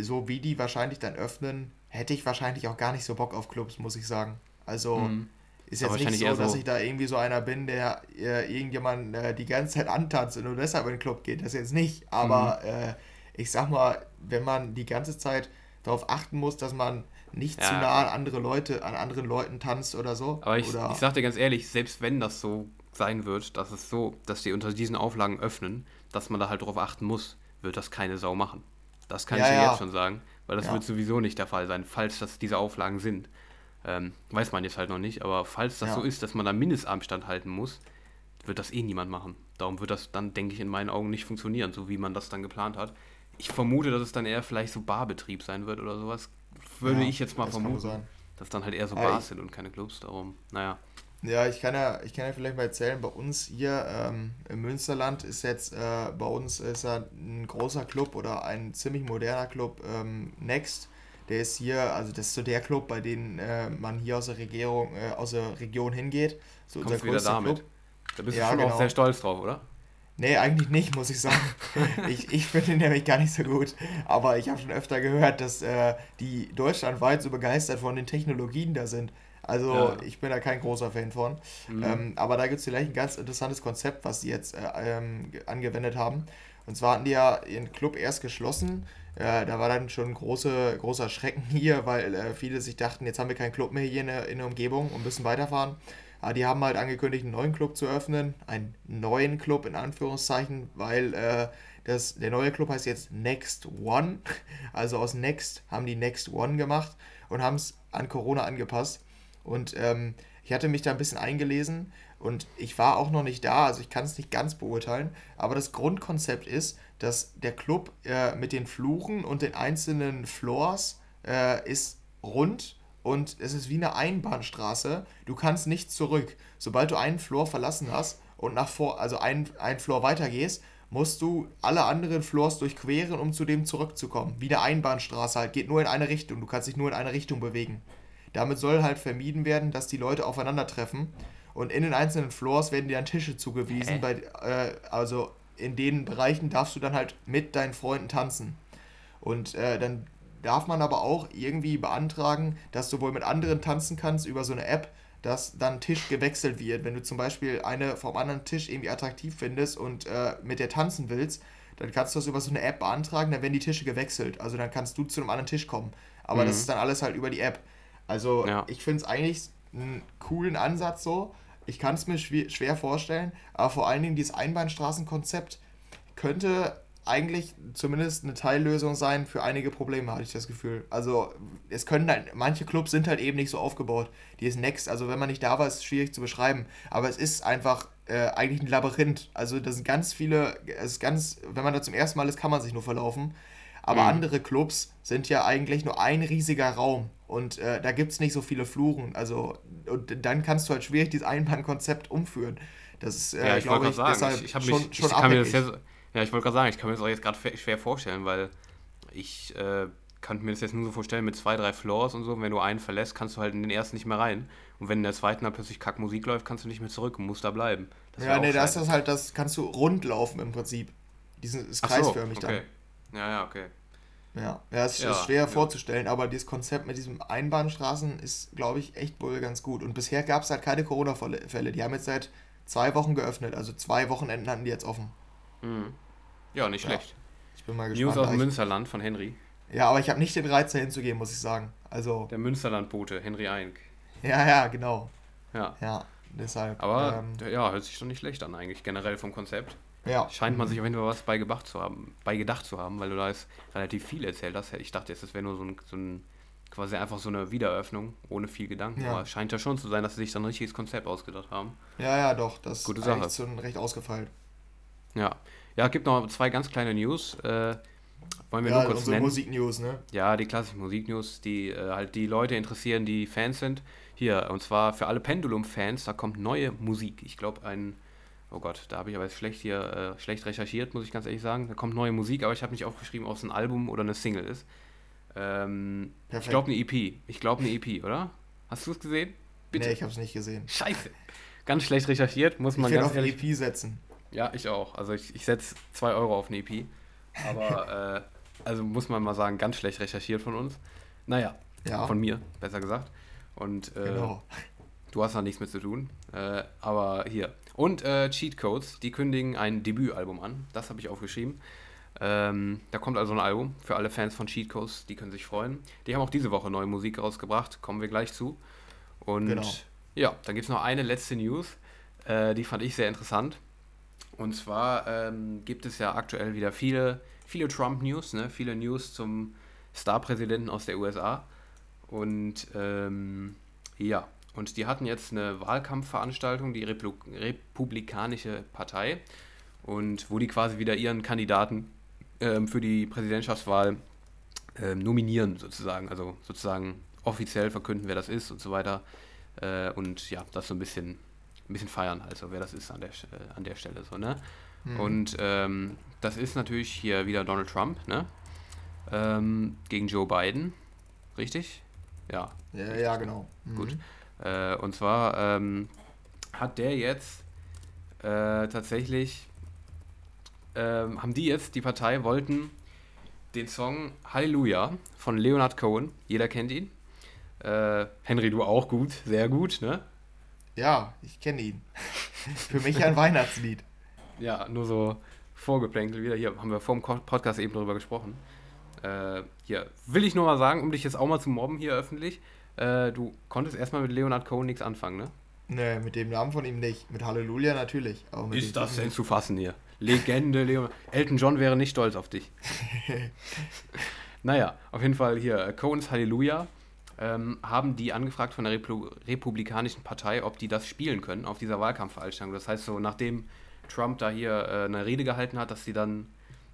so wie die wahrscheinlich dann öffnen, hätte ich wahrscheinlich auch gar nicht so Bock auf Clubs, muss ich sagen. Also mhm. ist jetzt nicht so, dass so ich da irgendwie so einer bin, der äh, irgendjemand äh, die ganze Zeit antanzt und nur deshalb in den Club geht. Das jetzt nicht. Aber mhm. äh, ich sag mal, wenn man die ganze Zeit darauf achten muss, dass man nicht ja. zu nah an andere Leute, an anderen Leuten tanzt oder so. Aber ich, oder ich sag dir ganz ehrlich, selbst wenn das so sein wird, dass es so, dass die unter diesen Auflagen öffnen, dass man da halt darauf achten muss, wird das keine Sau machen. Das kann ja, ich dir ja. jetzt schon sagen, weil das wird sowieso nicht der Fall sein, falls das diese Auflagen sind. Ähm, weiß man jetzt halt noch nicht, aber falls das ja. so ist, dass man da Mindestabstand halten muss, wird das eh niemand machen. Darum wird das dann, denke ich, in meinen Augen nicht funktionieren, so wie man das dann geplant hat. Ich vermute, dass es dann eher vielleicht so Barbetrieb sein wird oder sowas. Würde ja, ich jetzt mal vermuten. Dass dann halt eher so Bars sind und keine Clubs, darum, naja. Ja, ich kann ja, ich kann ja vielleicht mal erzählen, bei uns hier ähm, im Münsterland ist jetzt, äh, bei uns ist ja ein großer Club oder ein ziemlich moderner Club, ähm, Next der ist hier, also das ist so der Club, bei dem äh, man hier aus der Regierung, äh, aus der Region hingeht. So Kommst unser wieder damit. Club. Da bist ja, du schon genau. auch sehr stolz drauf, oder? Nee, eigentlich nicht, muss ich sagen. ich ich finde ihn nämlich gar nicht so gut. Aber ich habe schon öfter gehört, dass äh, die deutschlandweit so begeistert von den Technologien da sind. Also ja. ich bin da kein großer Fan von. Mhm. Ähm, aber da gibt es vielleicht ein ganz interessantes Konzept, was sie jetzt äh, ähm, angewendet haben. Und zwar hatten die ja ihren Club erst geschlossen da war dann schon große, großer Schrecken hier, weil äh, viele sich dachten, jetzt haben wir keinen Club mehr hier in der, in der Umgebung und müssen weiterfahren. Aber die haben halt angekündigt, einen neuen Club zu öffnen. Einen neuen Club in Anführungszeichen, weil äh, das, der neue Club heißt jetzt Next One. Also aus Next haben die Next One gemacht und haben es an Corona angepasst. Und ähm, ich hatte mich da ein bisschen eingelesen Und ich war auch noch nicht da, also ich kann es nicht ganz beurteilen. Aber das Grundkonzept ist, dass der Club äh, mit den Fluchen und den einzelnen Floors äh, ist rund und es ist wie eine Einbahnstraße. Du kannst nicht zurück. Sobald du einen Floor verlassen hast und nach vor, also ein, ein Floor weiter gehst, musst du alle anderen Floors durchqueren, um zu dem zurückzukommen. Wie eine Einbahnstraße halt, geht nur in eine Richtung. Du kannst dich nur in eine Richtung bewegen. Damit soll halt vermieden werden, dass die Leute aufeinandertreffen. Und in den einzelnen Floors werden dir dann Tische zugewiesen. Bei, äh, also in den Bereichen darfst du dann halt mit deinen Freunden tanzen. Und äh, dann darf man aber auch irgendwie beantragen, dass du wohl mit anderen tanzen kannst über so eine App dass dann Tisch gewechselt wird. Wenn du zum Beispiel eine vom anderen Tisch irgendwie attraktiv findest und äh, mit der tanzen willst, dann kannst du das über so eine App beantragen, dann werden die Tische gewechselt. Also dann kannst du zu einem anderen Tisch kommen. Aber mhm. das ist dann alles halt über die App. Also ja. ich finde es eigentlich einen coolen Ansatz so. Ich kann es mir schwer, vorstellen, aber vor allen Dingen dieses Einbahnstraßenkonzept könnte eigentlich zumindest eine Teillösung sein für einige Probleme, hatte ich das Gefühl. Also es können halt, manche Clubs sind halt eben nicht so aufgebaut. Die ist Next, also wenn man nicht da war, ist es schwierig zu beschreiben. Aber es ist einfach äh, eigentlich ein Labyrinth. Also das sind ganz viele, es ist ganz, wenn man da zum ersten Mal ist, kann man sich nur verlaufen. Aber mhm. andere Clubs sind ja eigentlich nur ein riesiger Raum. Und äh, da gibt es nicht so viele Fluren. Also, und dann kannst du halt schwierig dieses Einbahnkonzept umführen. Das ist, äh, ja, ich glaube ich, sagen, deshalb ich, ich schon, mich, schon ich mir das ja ich wollte gerade sagen, ich kann mir das auch jetzt gerade schwer vorstellen, weil ich äh, kann mir das jetzt nur so vorstellen mit zwei, drei Floors und so. Und wenn du einen verlässt, kannst du halt in den ersten nicht mehr rein. Und wenn in der zweiten dann plötzlich Kackmusik läuft, kannst du nicht mehr zurück und musst da bleiben. Das ja, nee, das ist halt, das kannst du rund laufen im Prinzip. Diesen ist kreisförmig so, okay. dann. Ja, ja, okay. Ja, ja es ja, ist schwer ja. vorzustellen, aber dieses Konzept mit diesen Einbahnstraßen ist, glaube ich, echt wohl ganz gut. Und bisher gab es halt keine Corona-Fälle. Die haben jetzt seit zwei Wochen geöffnet, also zwei Wochenenden hatten die jetzt offen. Mhm. Ja, nicht schlecht. Ja. Ich bin mal gespannt. News aus dem Münsterland von Henry. Ja, aber ich habe nicht den Reiz, da hinzugehen, muss ich sagen. Also, Der Münsterlandbote, Henry Eink. Ja, ja, genau. Ja. Ja, deshalb. Aber ähm, ja, hört sich schon nicht schlecht an, eigentlich, generell vom Konzept. Ja. Scheint man sich auf jeden Fall was beigebracht zu haben, beigedacht zu haben, weil du da jetzt relativ viel erzählt hast. Ich dachte jetzt, das wäre nur so ein, so ein, quasi einfach so eine Wiedereröffnung ohne viel Gedanken. Ja. Aber es scheint ja schon zu sein, dass sie sich dann ein richtiges Konzept ausgedacht haben. Ja, ja, doch. Das Gute ist Sache. schon recht ausgefeilt. Ja. Ja, es gibt noch zwei ganz kleine News. Äh, wollen wir ja, nur kurz nennen. Musiknews, ne? Ja, die klassischen Musiknews, die äh, halt die Leute interessieren, die Fans sind. Hier, und zwar für alle Pendulum-Fans, da kommt neue Musik. Ich glaube, ein. Oh Gott, da habe ich aber jetzt schlecht hier äh, schlecht recherchiert, muss ich ganz ehrlich sagen. Da kommt neue Musik, aber ich habe nicht aufgeschrieben, ob es ein Album oder eine Single ist. Ähm, ich glaube eine EP. Ich glaube eine EP, oder? Hast du es gesehen? Bitte. Nee, ich habe es nicht gesehen. Scheiße. Ganz schlecht recherchiert, muss man ich ganz auf ehrlich... EP setzen. Ja, ich auch. Also ich, ich setze 2 Euro auf eine EP. Aber, äh, also muss man mal sagen, ganz schlecht recherchiert von uns. Naja, ja. von mir, besser gesagt. Und äh, genau. Du hast da nichts mit zu tun. Äh, aber hier. Und äh, Cheat Codes, die kündigen ein Debütalbum an. Das habe ich aufgeschrieben. Ähm, da kommt also ein Album für alle Fans von Cheat Codes, die können sich freuen. Die haben auch diese Woche neue Musik rausgebracht, kommen wir gleich zu. Und genau. ja, dann gibt es noch eine letzte News, äh, die fand ich sehr interessant. Und zwar ähm, gibt es ja aktuell wieder viele, viele Trump-News, ne? viele News zum Star-Präsidenten aus der USA. Und ähm, ja, und die hatten jetzt eine Wahlkampfveranstaltung, die Replu Republikanische Partei, und wo die quasi wieder ihren Kandidaten ähm, für die Präsidentschaftswahl ähm, nominieren, sozusagen. Also sozusagen offiziell verkünden, wer das ist und so weiter. Äh, und ja, das so ein bisschen ein bisschen feiern, also wer das ist an der, äh, an der Stelle so, ne? Mhm. Und ähm, das ist natürlich hier wieder Donald Trump, ne? Ähm, gegen Joe Biden, richtig? Ja. Ja, richtig. ja genau. Mhm. Gut. Äh, und zwar ähm, hat der jetzt äh, tatsächlich, ähm, haben die jetzt, die Partei, wollten den Song Halleluja von Leonard Cohen, jeder kennt ihn. Äh, Henry, du auch gut, sehr gut, ne? Ja, ich kenne ihn. Für mich ein Weihnachtslied. Ja, nur so vorgeplänkelt wieder. Hier haben wir vor dem Podcast eben drüber gesprochen. Äh, hier will ich nur mal sagen, um dich jetzt auch mal zu mobben hier öffentlich. Äh, du konntest erstmal mit Leonard Cohen nichts anfangen, ne? Nee, mit dem Namen von ihm nicht. Mit Halleluja natürlich. Ist das denn zu fassen hier? Legende, Leonard. Elton John wäre nicht stolz auf dich. naja, auf jeden Fall hier. Cohen's Halleluja ähm, haben die angefragt von der Replu Republikanischen Partei, ob die das spielen können auf dieser Wahlkampfveranstaltung. Das heißt so, nachdem Trump da hier äh, eine Rede gehalten hat, dass sie dann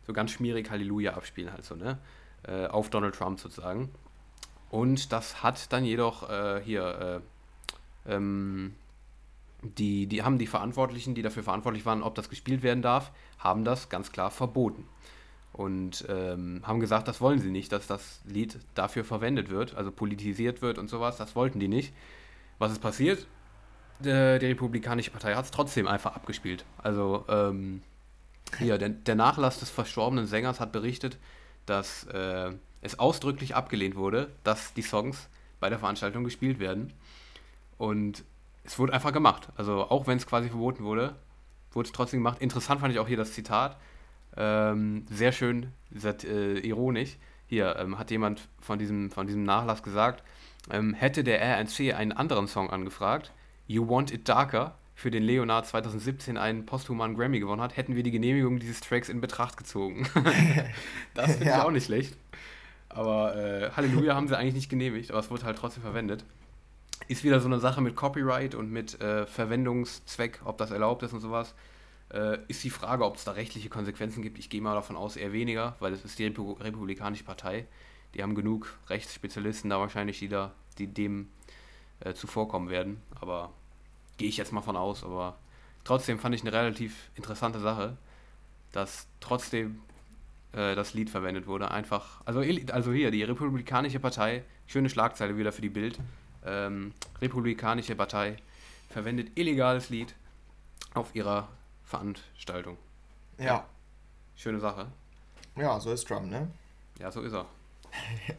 so ganz schmierig Halleluja abspielen halt so, ne? Äh, auf Donald Trump sozusagen. Und das hat dann jedoch äh, hier äh, ähm, die, die haben die Verantwortlichen, die dafür verantwortlich waren, ob das gespielt werden darf, haben das ganz klar verboten. Und ähm, haben gesagt, das wollen sie nicht, dass das Lied dafür verwendet wird, also politisiert wird und sowas. Das wollten die nicht. Was ist passiert? Die, die Republikanische Partei hat es trotzdem einfach abgespielt. Also ähm, hier, der, der, Nachlass des verstorbenen Sängers hat berichtet, dass äh, es ausdrücklich abgelehnt wurde, dass die Songs bei der Veranstaltung gespielt werden. Und es wurde einfach gemacht. Also auch wenn es quasi verboten wurde, wurde es trotzdem gemacht. Interessant fand ich auch hier das Zitat. Ähm, sehr schön, sehr, äh, ironisch. Hier ähm, hat jemand von diesem, von diesem Nachlass gesagt, ähm, hätte der RNC einen anderen Song angefragt, You Want It Darker, für den Leonard 2017 einen posthuman Grammy gewonnen hat, hätten wir die Genehmigung dieses Tracks in Betracht gezogen. das finde ja. ich auch nicht schlecht. Aber äh, Halleluja haben sie eigentlich nicht genehmigt, aber es wurde halt trotzdem verwendet ist wieder so eine Sache mit Copyright und mit äh, Verwendungszweck, ob das erlaubt ist und sowas. Äh, ist die Frage, ob es da rechtliche Konsequenzen gibt. Ich gehe mal davon aus, eher weniger, weil es ist die Repu Republikanische Partei. Die haben genug Rechtsspezialisten da wahrscheinlich, die da, die dem äh, zuvorkommen werden. Aber gehe ich jetzt mal von aus. Aber trotzdem fand ich eine relativ interessante Sache, dass trotzdem äh, das Lied verwendet wurde. Einfach, also, also hier, die Republikanische Partei, schöne Schlagzeile wieder für die Bild ähm, Republikanische Partei verwendet illegales Lied auf ihrer Veranstaltung. Ja. Schöne Sache. Ja, so ist Trump, ne? Ja, so ist er.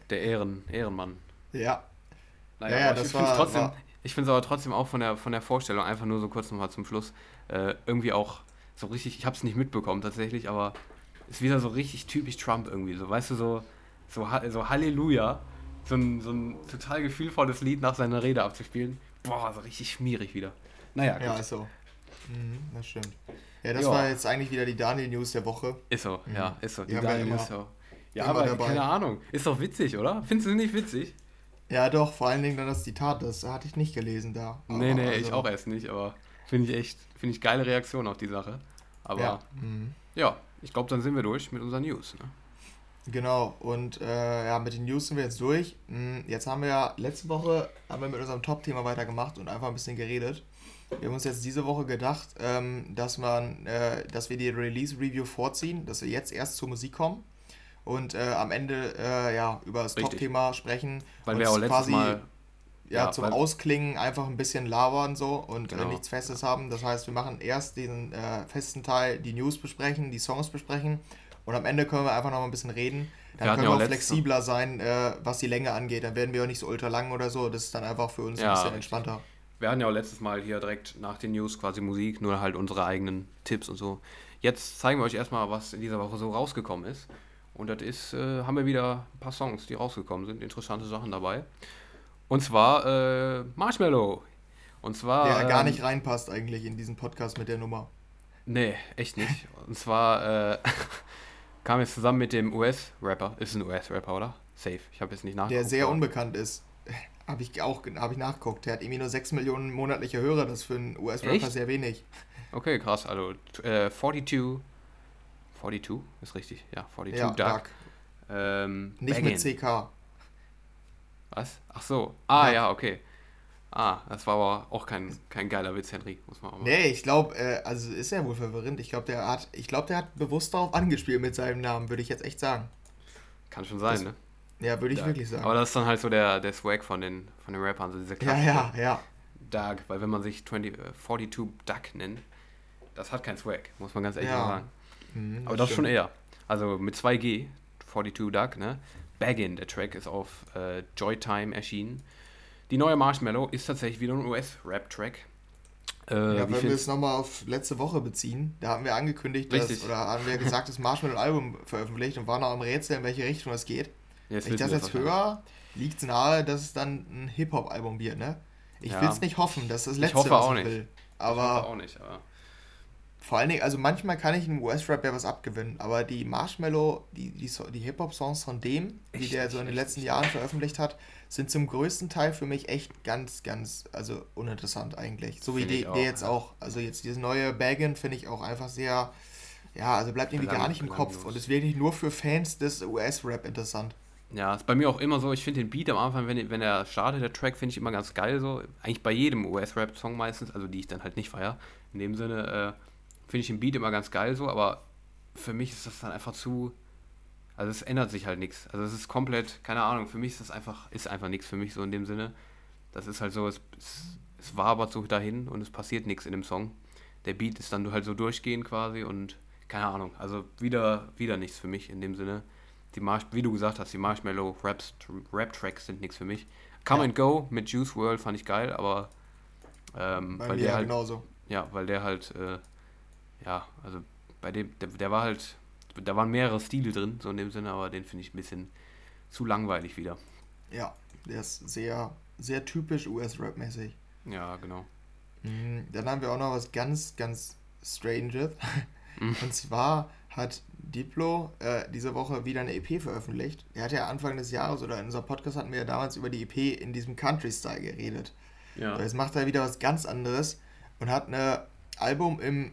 Der Ehren, Ehrenmann. Ja. Naja, ja, ja, das ich finde es trotzdem, ich finde es aber trotzdem auch von der, von der Vorstellung, einfach nur so kurz nochmal zum Schluss, äh, irgendwie auch so richtig, ich habe es nicht mitbekommen tatsächlich, aber ist wieder so richtig typisch Trump irgendwie, so, weißt du, so, so, so Halleluja, so ein, so ein total gefühlvolles Lied nach seiner Rede abzuspielen. Boah, so richtig schmierig wieder. Naja, gut. Ja, ist so. Mhm, das stimmt. Ja, das jo. war jetzt eigentlich wieder die Daniel-News der Woche. Ist so, mhm. ja, ist so. Die, die Daniel-News ja, ja aber dabei. keine Ahnung. Ist doch witzig, oder? Findest du nicht witzig? Ja, doch, vor allen Dingen dann das Zitat, das hatte ich nicht gelesen da. Aber nee, nee, also ich auch erst nicht, aber finde ich echt, finde ich geile Reaktion auf die Sache. Aber ja, mhm. ja ich glaube, dann sind wir durch mit unseren News. Ne? Genau, und äh, ja, mit den News sind wir jetzt durch. Hm, jetzt haben wir ja, letzte Woche haben wir mit unserem Top-Thema weitergemacht und einfach ein bisschen geredet. Wir haben uns jetzt diese Woche gedacht, ähm, dass, man, äh, dass wir die Release-Review vorziehen, dass wir jetzt erst zur Musik kommen und äh, am Ende äh, ja, über das Top-Thema sprechen. Weil wir auch letztes quasi, Mal ja, ja, zum Ausklingen einfach ein bisschen labern so und genau. nichts Festes haben. Das heißt, wir machen erst den äh, festen Teil, die News besprechen, die Songs besprechen und am Ende können wir einfach noch mal ein bisschen reden. Dann wir können wir auch flexibler sein, äh, was die Länge angeht. Dann werden wir auch nicht so ultra lang oder so. Das ist dann einfach für uns ja, ein bisschen entspannter. Wir hatten ja auch letztes Mal hier direkt nach den News quasi Musik, nur halt unsere eigenen Tipps und so. Jetzt zeigen wir euch erstmal, was in dieser Woche so rausgekommen ist. Und das ist, äh, haben wir wieder ein paar Songs, die rausgekommen sind. Interessante Sachen dabei. Und zwar äh, Marshmallow. Und zwar. Der ähm, gar nicht reinpasst eigentlich in diesen Podcast mit der Nummer. Nee, echt nicht. Und zwar äh, kam jetzt zusammen mit dem US-Rapper. Ist ein US-Rapper, oder? Safe. Ich habe jetzt nicht nachgeguckt. Der sehr aber. unbekannt ist. Habe ich auch hab ich nachgeguckt. Der hat irgendwie nur 6 Millionen monatliche Hörer. Das ist für einen US-Rapper sehr wenig. Okay, krass. Also äh, 42. 42 ist richtig. Ja, 42 ja, Dark. Ähm, nicht mit CK. Was? Ach so. Ah, ja, ja okay. Ah, das war aber auch kein, kein geiler Witz, Henry, muss man auch mal. Nee, ich glaube, äh, also ist ja wohl verwirrend. Ich glaube, der hat, ich glaube, der hat bewusst darauf angespielt mit seinem Namen, würde ich jetzt echt sagen. Kann schon sein, das, ne? Ja, würde ich Dark. wirklich sagen. Aber das ist dann halt so der, der Swag von den, von den Rappern, so diese Ja, ja, ja. Dark, weil wenn man sich 20, äh, 42 Duck nennt, das hat keinen Swag, muss man ganz ehrlich ja. sagen. Mhm, Aber das stimmt. schon eher. Also mit 2G, 42 Duck, ne? Baggin, der Track ist auf äh, Joytime erschienen. Die neue Marshmallow ist tatsächlich wieder ein US-Rap-Track. Äh, ja, wenn wir es nochmal auf letzte Woche beziehen, da haben wir angekündigt, dass, oder haben wir gesagt, das Marshmallow Album veröffentlicht und waren auch am Rätsel, in welche Richtung es geht. Jetzt wenn ich das jetzt höre, liegt es nahe, dass es dann ein Hip-Hop-Album wird, ne? Ich ja. will es nicht hoffen, das ist das Letzte, ich hoffe was auch ich nicht. will. Aber, ich hoffe auch nicht, aber vor allen Dingen, also manchmal kann ich einem US-Rap ja was abgewinnen, aber die Marshmallow, die, die, die Hip-Hop-Songs von dem, die echt, der so in den letzten Jahren veröffentlicht hat, sind zum größten Teil für mich echt ganz, ganz, also uninteressant eigentlich. So wie die, der jetzt ja. auch, also jetzt dieses neue Baggin finde ich auch einfach sehr, ja, also bleibt irgendwie gar nicht im Kopf und ist wirklich nur für Fans des US-Rap interessant. Ja, ist bei mir auch immer so, ich finde den Beat am Anfang, wenn, wenn er startet, der Track, finde ich immer ganz geil so. Eigentlich bei jedem US-Rap-Song meistens, also die ich dann halt nicht feier. In dem Sinne, äh, finde ich den Beat immer ganz geil so, aber für mich ist das dann einfach zu. Also es ändert sich halt nichts. Also es ist komplett, keine Ahnung, für mich ist das einfach, ist einfach nichts für mich so in dem Sinne. Das ist halt so, es, es, es wabert so dahin und es passiert nichts in dem Song. Der Beat ist dann halt so durchgehend quasi und keine Ahnung, also wieder, wieder nichts für mich in dem Sinne. Die Marsh, wie du gesagt hast, die Marshmallow Raps, Rap-Tracks sind nichts für mich. Come ja. and Go mit Juice World fand ich geil, aber ähm, weil der halt, genauso. Ja, weil der halt äh, ja, also bei dem, der, der war halt, da waren mehrere Stile drin, so in dem Sinne, aber den finde ich ein bisschen zu langweilig wieder. Ja, der ist sehr, sehr typisch US-Rap-mäßig. Ja, genau. Mhm, dann haben wir auch noch was ganz, ganz Stranges. Mhm. Und zwar hat Diplo äh, diese Woche wieder eine EP veröffentlicht. Er hat ja Anfang des Jahres oder in unserem Podcast hatten wir ja damals über die EP in diesem Country-Style geredet. Ja. jetzt macht er wieder was ganz anderes und hat ein Album im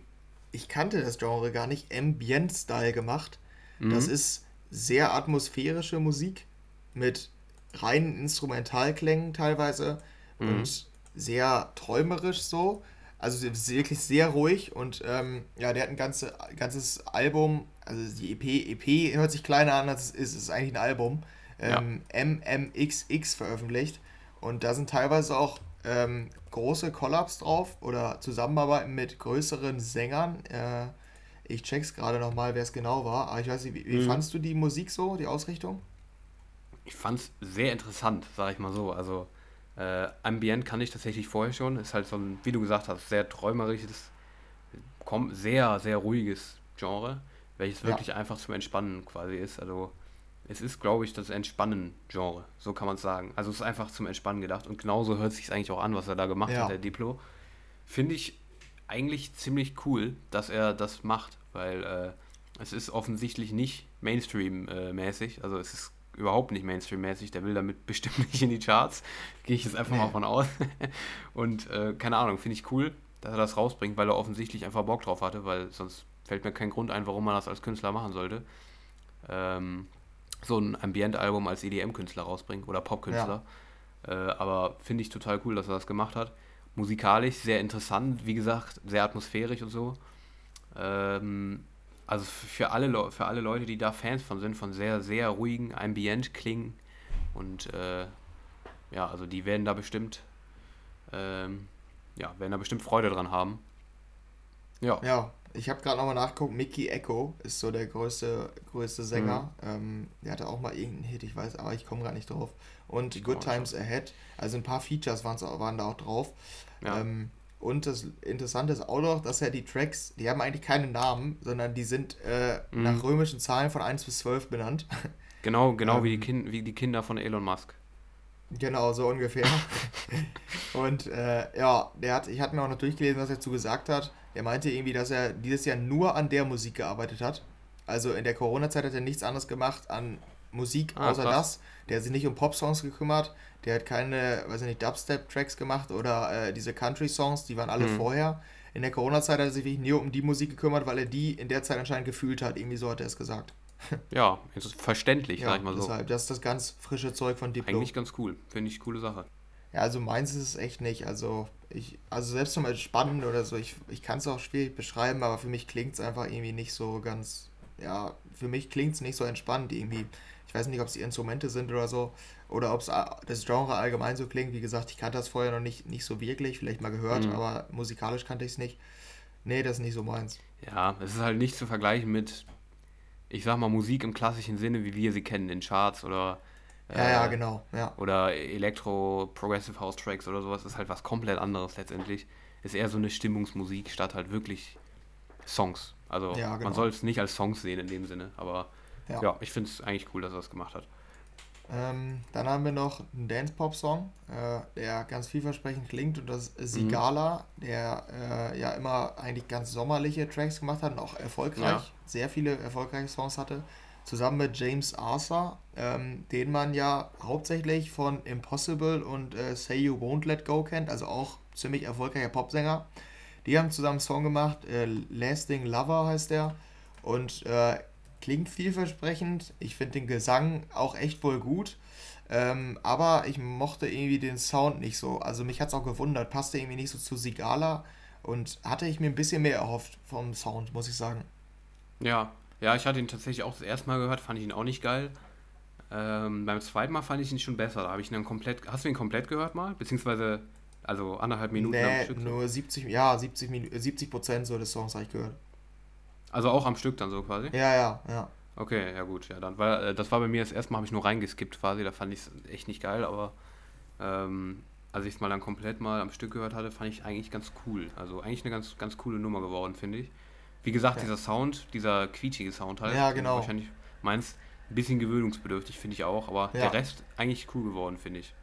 ich kannte das Genre gar nicht, Ambient-Style gemacht. Mhm. Das ist sehr atmosphärische Musik mit reinen Instrumentalklängen teilweise mhm. und sehr träumerisch so. Also wirklich sehr ruhig und ähm, ja, der hat ein ganze, ganzes Album, also die EP, EP hört sich kleiner an, als es ist, es ist eigentlich ein Album, ähm, ja. MMXX veröffentlicht und da sind teilweise auch ähm, große Collabs drauf oder Zusammenarbeiten mit größeren Sängern. Äh, ich check's gerade nochmal, wer es genau war. Aber ich weiß nicht, wie, wie mhm. fandst du die Musik so, die Ausrichtung? Ich fand's sehr interessant, sag ich mal so. Also äh, Ambient kann ich tatsächlich vorher schon. Ist halt so ein, wie du gesagt hast, sehr träumerisches, sehr, sehr ruhiges Genre, welches wirklich ja. einfach zum Entspannen quasi ist. Also es ist, glaube ich, das Entspannen-Genre, so kann man es sagen. Also es ist einfach zum Entspannen gedacht und genauso hört sich eigentlich auch an, was er da gemacht ja. hat, der Diplo. Finde ich eigentlich ziemlich cool, dass er das macht, weil äh, es ist offensichtlich nicht Mainstream-mäßig, also es ist überhaupt nicht Mainstream-mäßig, der will damit bestimmt nicht in die Charts, gehe ich jetzt einfach nee. mal von aus. und äh, keine Ahnung, finde ich cool, dass er das rausbringt, weil er offensichtlich einfach Bock drauf hatte, weil sonst fällt mir kein Grund ein, warum man das als Künstler machen sollte. Ähm, so ein Ambient-Album als EDM-Künstler rausbringen oder Pop-Künstler. Ja. Äh, aber finde ich total cool, dass er das gemacht hat. Musikalisch sehr interessant, wie gesagt, sehr atmosphärisch und so. Ähm, also für alle, für alle Leute, die da Fans von sind, von sehr, sehr ruhigen Ambient-Klingen. Und äh, ja, also die werden da bestimmt, ähm, ja, werden da bestimmt Freude dran haben. Ja. Ja, ich habe gerade nochmal nachgeguckt, Mickey Echo ist so der größte, größte Sänger. Mhm. Ähm, der hatte auch mal irgendeinen Hit, ich weiß, aber ich komme gar nicht drauf. Und Good Times. Ahead, also ein paar Features waren, waren da auch drauf. Ja. Ähm, und das Interessante ist auch noch, dass ja die Tracks, die haben eigentlich keine Namen, sondern die sind äh, mhm. nach römischen Zahlen von 1 bis 12 benannt. Genau, genau ähm, wie, die kind, wie die Kinder von Elon Musk. Genau, so ungefähr. und äh, ja, der hat, ich hatte mir auch noch durchgelesen, was er dazu gesagt hat. Er meinte irgendwie, dass er dieses Jahr nur an der Musik gearbeitet hat. Also in der Corona-Zeit hat er nichts anderes gemacht an Musik, ah, außer krass. das. Der hat sich nicht um Pop-Songs gekümmert. Der hat keine, weiß ich nicht, Dubstep-Tracks gemacht oder äh, diese Country-Songs, die waren alle mhm. vorher. In der Corona-Zeit hat er sich wirklich nur um die Musik gekümmert, weil er die in der Zeit anscheinend gefühlt hat. Irgendwie so hat er es gesagt. ja, ist verständlich, ja, sag ich mal so. Deshalb, das ist das ganz frische Zeug von Diplo. Eigentlich ganz cool. Finde ich coole Sache. Ja, also meins ist es echt nicht. Also ich, also selbst zum Entspannen oder so, ich, ich kann es auch schwierig beschreiben, aber für mich klingt es einfach irgendwie nicht so ganz, ja, für mich klingt es nicht so entspannt irgendwie. Ich weiß nicht, ob es die Instrumente sind oder so, oder ob es das Genre allgemein so klingt. Wie gesagt, ich kannte das vorher noch nicht, nicht so wirklich, vielleicht mal gehört, mhm. aber musikalisch kannte ich es nicht. Nee, das ist nicht so meins. Ja, es ist halt nicht zu vergleichen mit, ich sag mal, Musik im klassischen Sinne, wie wir sie kennen, in Charts oder ja, ja, äh, genau. Ja. Oder Elektro, Progressive House Tracks oder sowas ist halt was komplett anderes letztendlich. Ist eher so eine Stimmungsmusik statt halt wirklich Songs. Also ja, genau. man soll es nicht als Songs sehen in dem Sinne, aber ja, ja ich finde es eigentlich cool, dass er das gemacht hat. Ähm, dann haben wir noch einen Dance-Pop-Song, äh, der ganz vielversprechend klingt und das ist Sigala, mhm. der äh, ja immer eigentlich ganz sommerliche Tracks gemacht hat und auch erfolgreich, ja. sehr viele erfolgreiche Songs hatte. Zusammen mit James Arthur, ähm, den man ja hauptsächlich von Impossible und äh, Say You Won't Let Go kennt, also auch ziemlich erfolgreicher Popsänger. Die haben zusammen einen Song gemacht, äh, Lasting Lover heißt der. Und äh, klingt vielversprechend. Ich finde den Gesang auch echt wohl gut. Ähm, aber ich mochte irgendwie den Sound nicht so. Also mich hat es auch gewundert. Passte irgendwie nicht so zu Sigala. Und hatte ich mir ein bisschen mehr erhofft vom Sound, muss ich sagen. Ja, ja, ich hatte ihn tatsächlich auch das erste Mal gehört, fand ich ihn auch nicht geil. Ähm, beim zweiten Mal fand ich ihn schon besser. Da habe ich ihn dann komplett. Hast du ihn komplett gehört mal? Beziehungsweise, also anderthalb Minuten nee, am Stück? Nur 70, ja, 70, 70 Prozent so des Songs habe ich gehört. Also auch am Stück dann so quasi? Ja, ja, ja. Okay, ja gut, ja dann, weil äh, das war bei mir das erste Mal, habe ich nur reingeskippt quasi, da fand ich es echt nicht geil, aber ähm, als ich es mal dann komplett mal am Stück gehört hatte, fand ich eigentlich ganz cool. Also eigentlich eine ganz, ganz coole Nummer geworden, finde ich. Wie gesagt, ja. dieser Sound, dieser quietschige Sound halt. Ja, genau. Wahrscheinlich meins ein bisschen gewöhnungsbedürftig, finde ich auch, aber ja. der Rest eigentlich cool geworden, finde ich.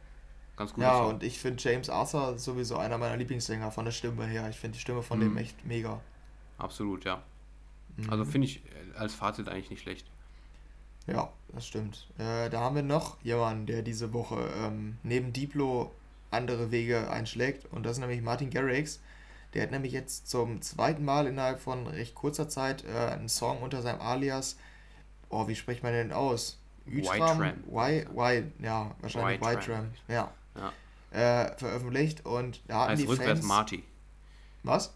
Ganz gut. Ja, Sound. und ich finde James Arthur sowieso einer meiner Lieblingssänger von der Stimme her. Ich finde die Stimme von mhm. dem echt mega. Absolut, ja. Also mhm. Also finde ich äh, als Fazit eigentlich nicht schlecht. Ja, das stimmt. Äh, da haben wir noch jemanden, der diese Woche ähm, neben Diplo andere Wege einschlägt. Und das ist nämlich Martin Garrix. Der hat nämlich jetzt zum zweiten Mal innerhalb von recht kurzer Zeit äh, einen Song unter seinem Alias, oh, wie spricht man denn aus? White Tram. White, White, ja, wahrscheinlich White, White Tram. Ja. ja. Äh, veröffentlicht und da hatten heißt die rückwärts Fans... Marty. Was?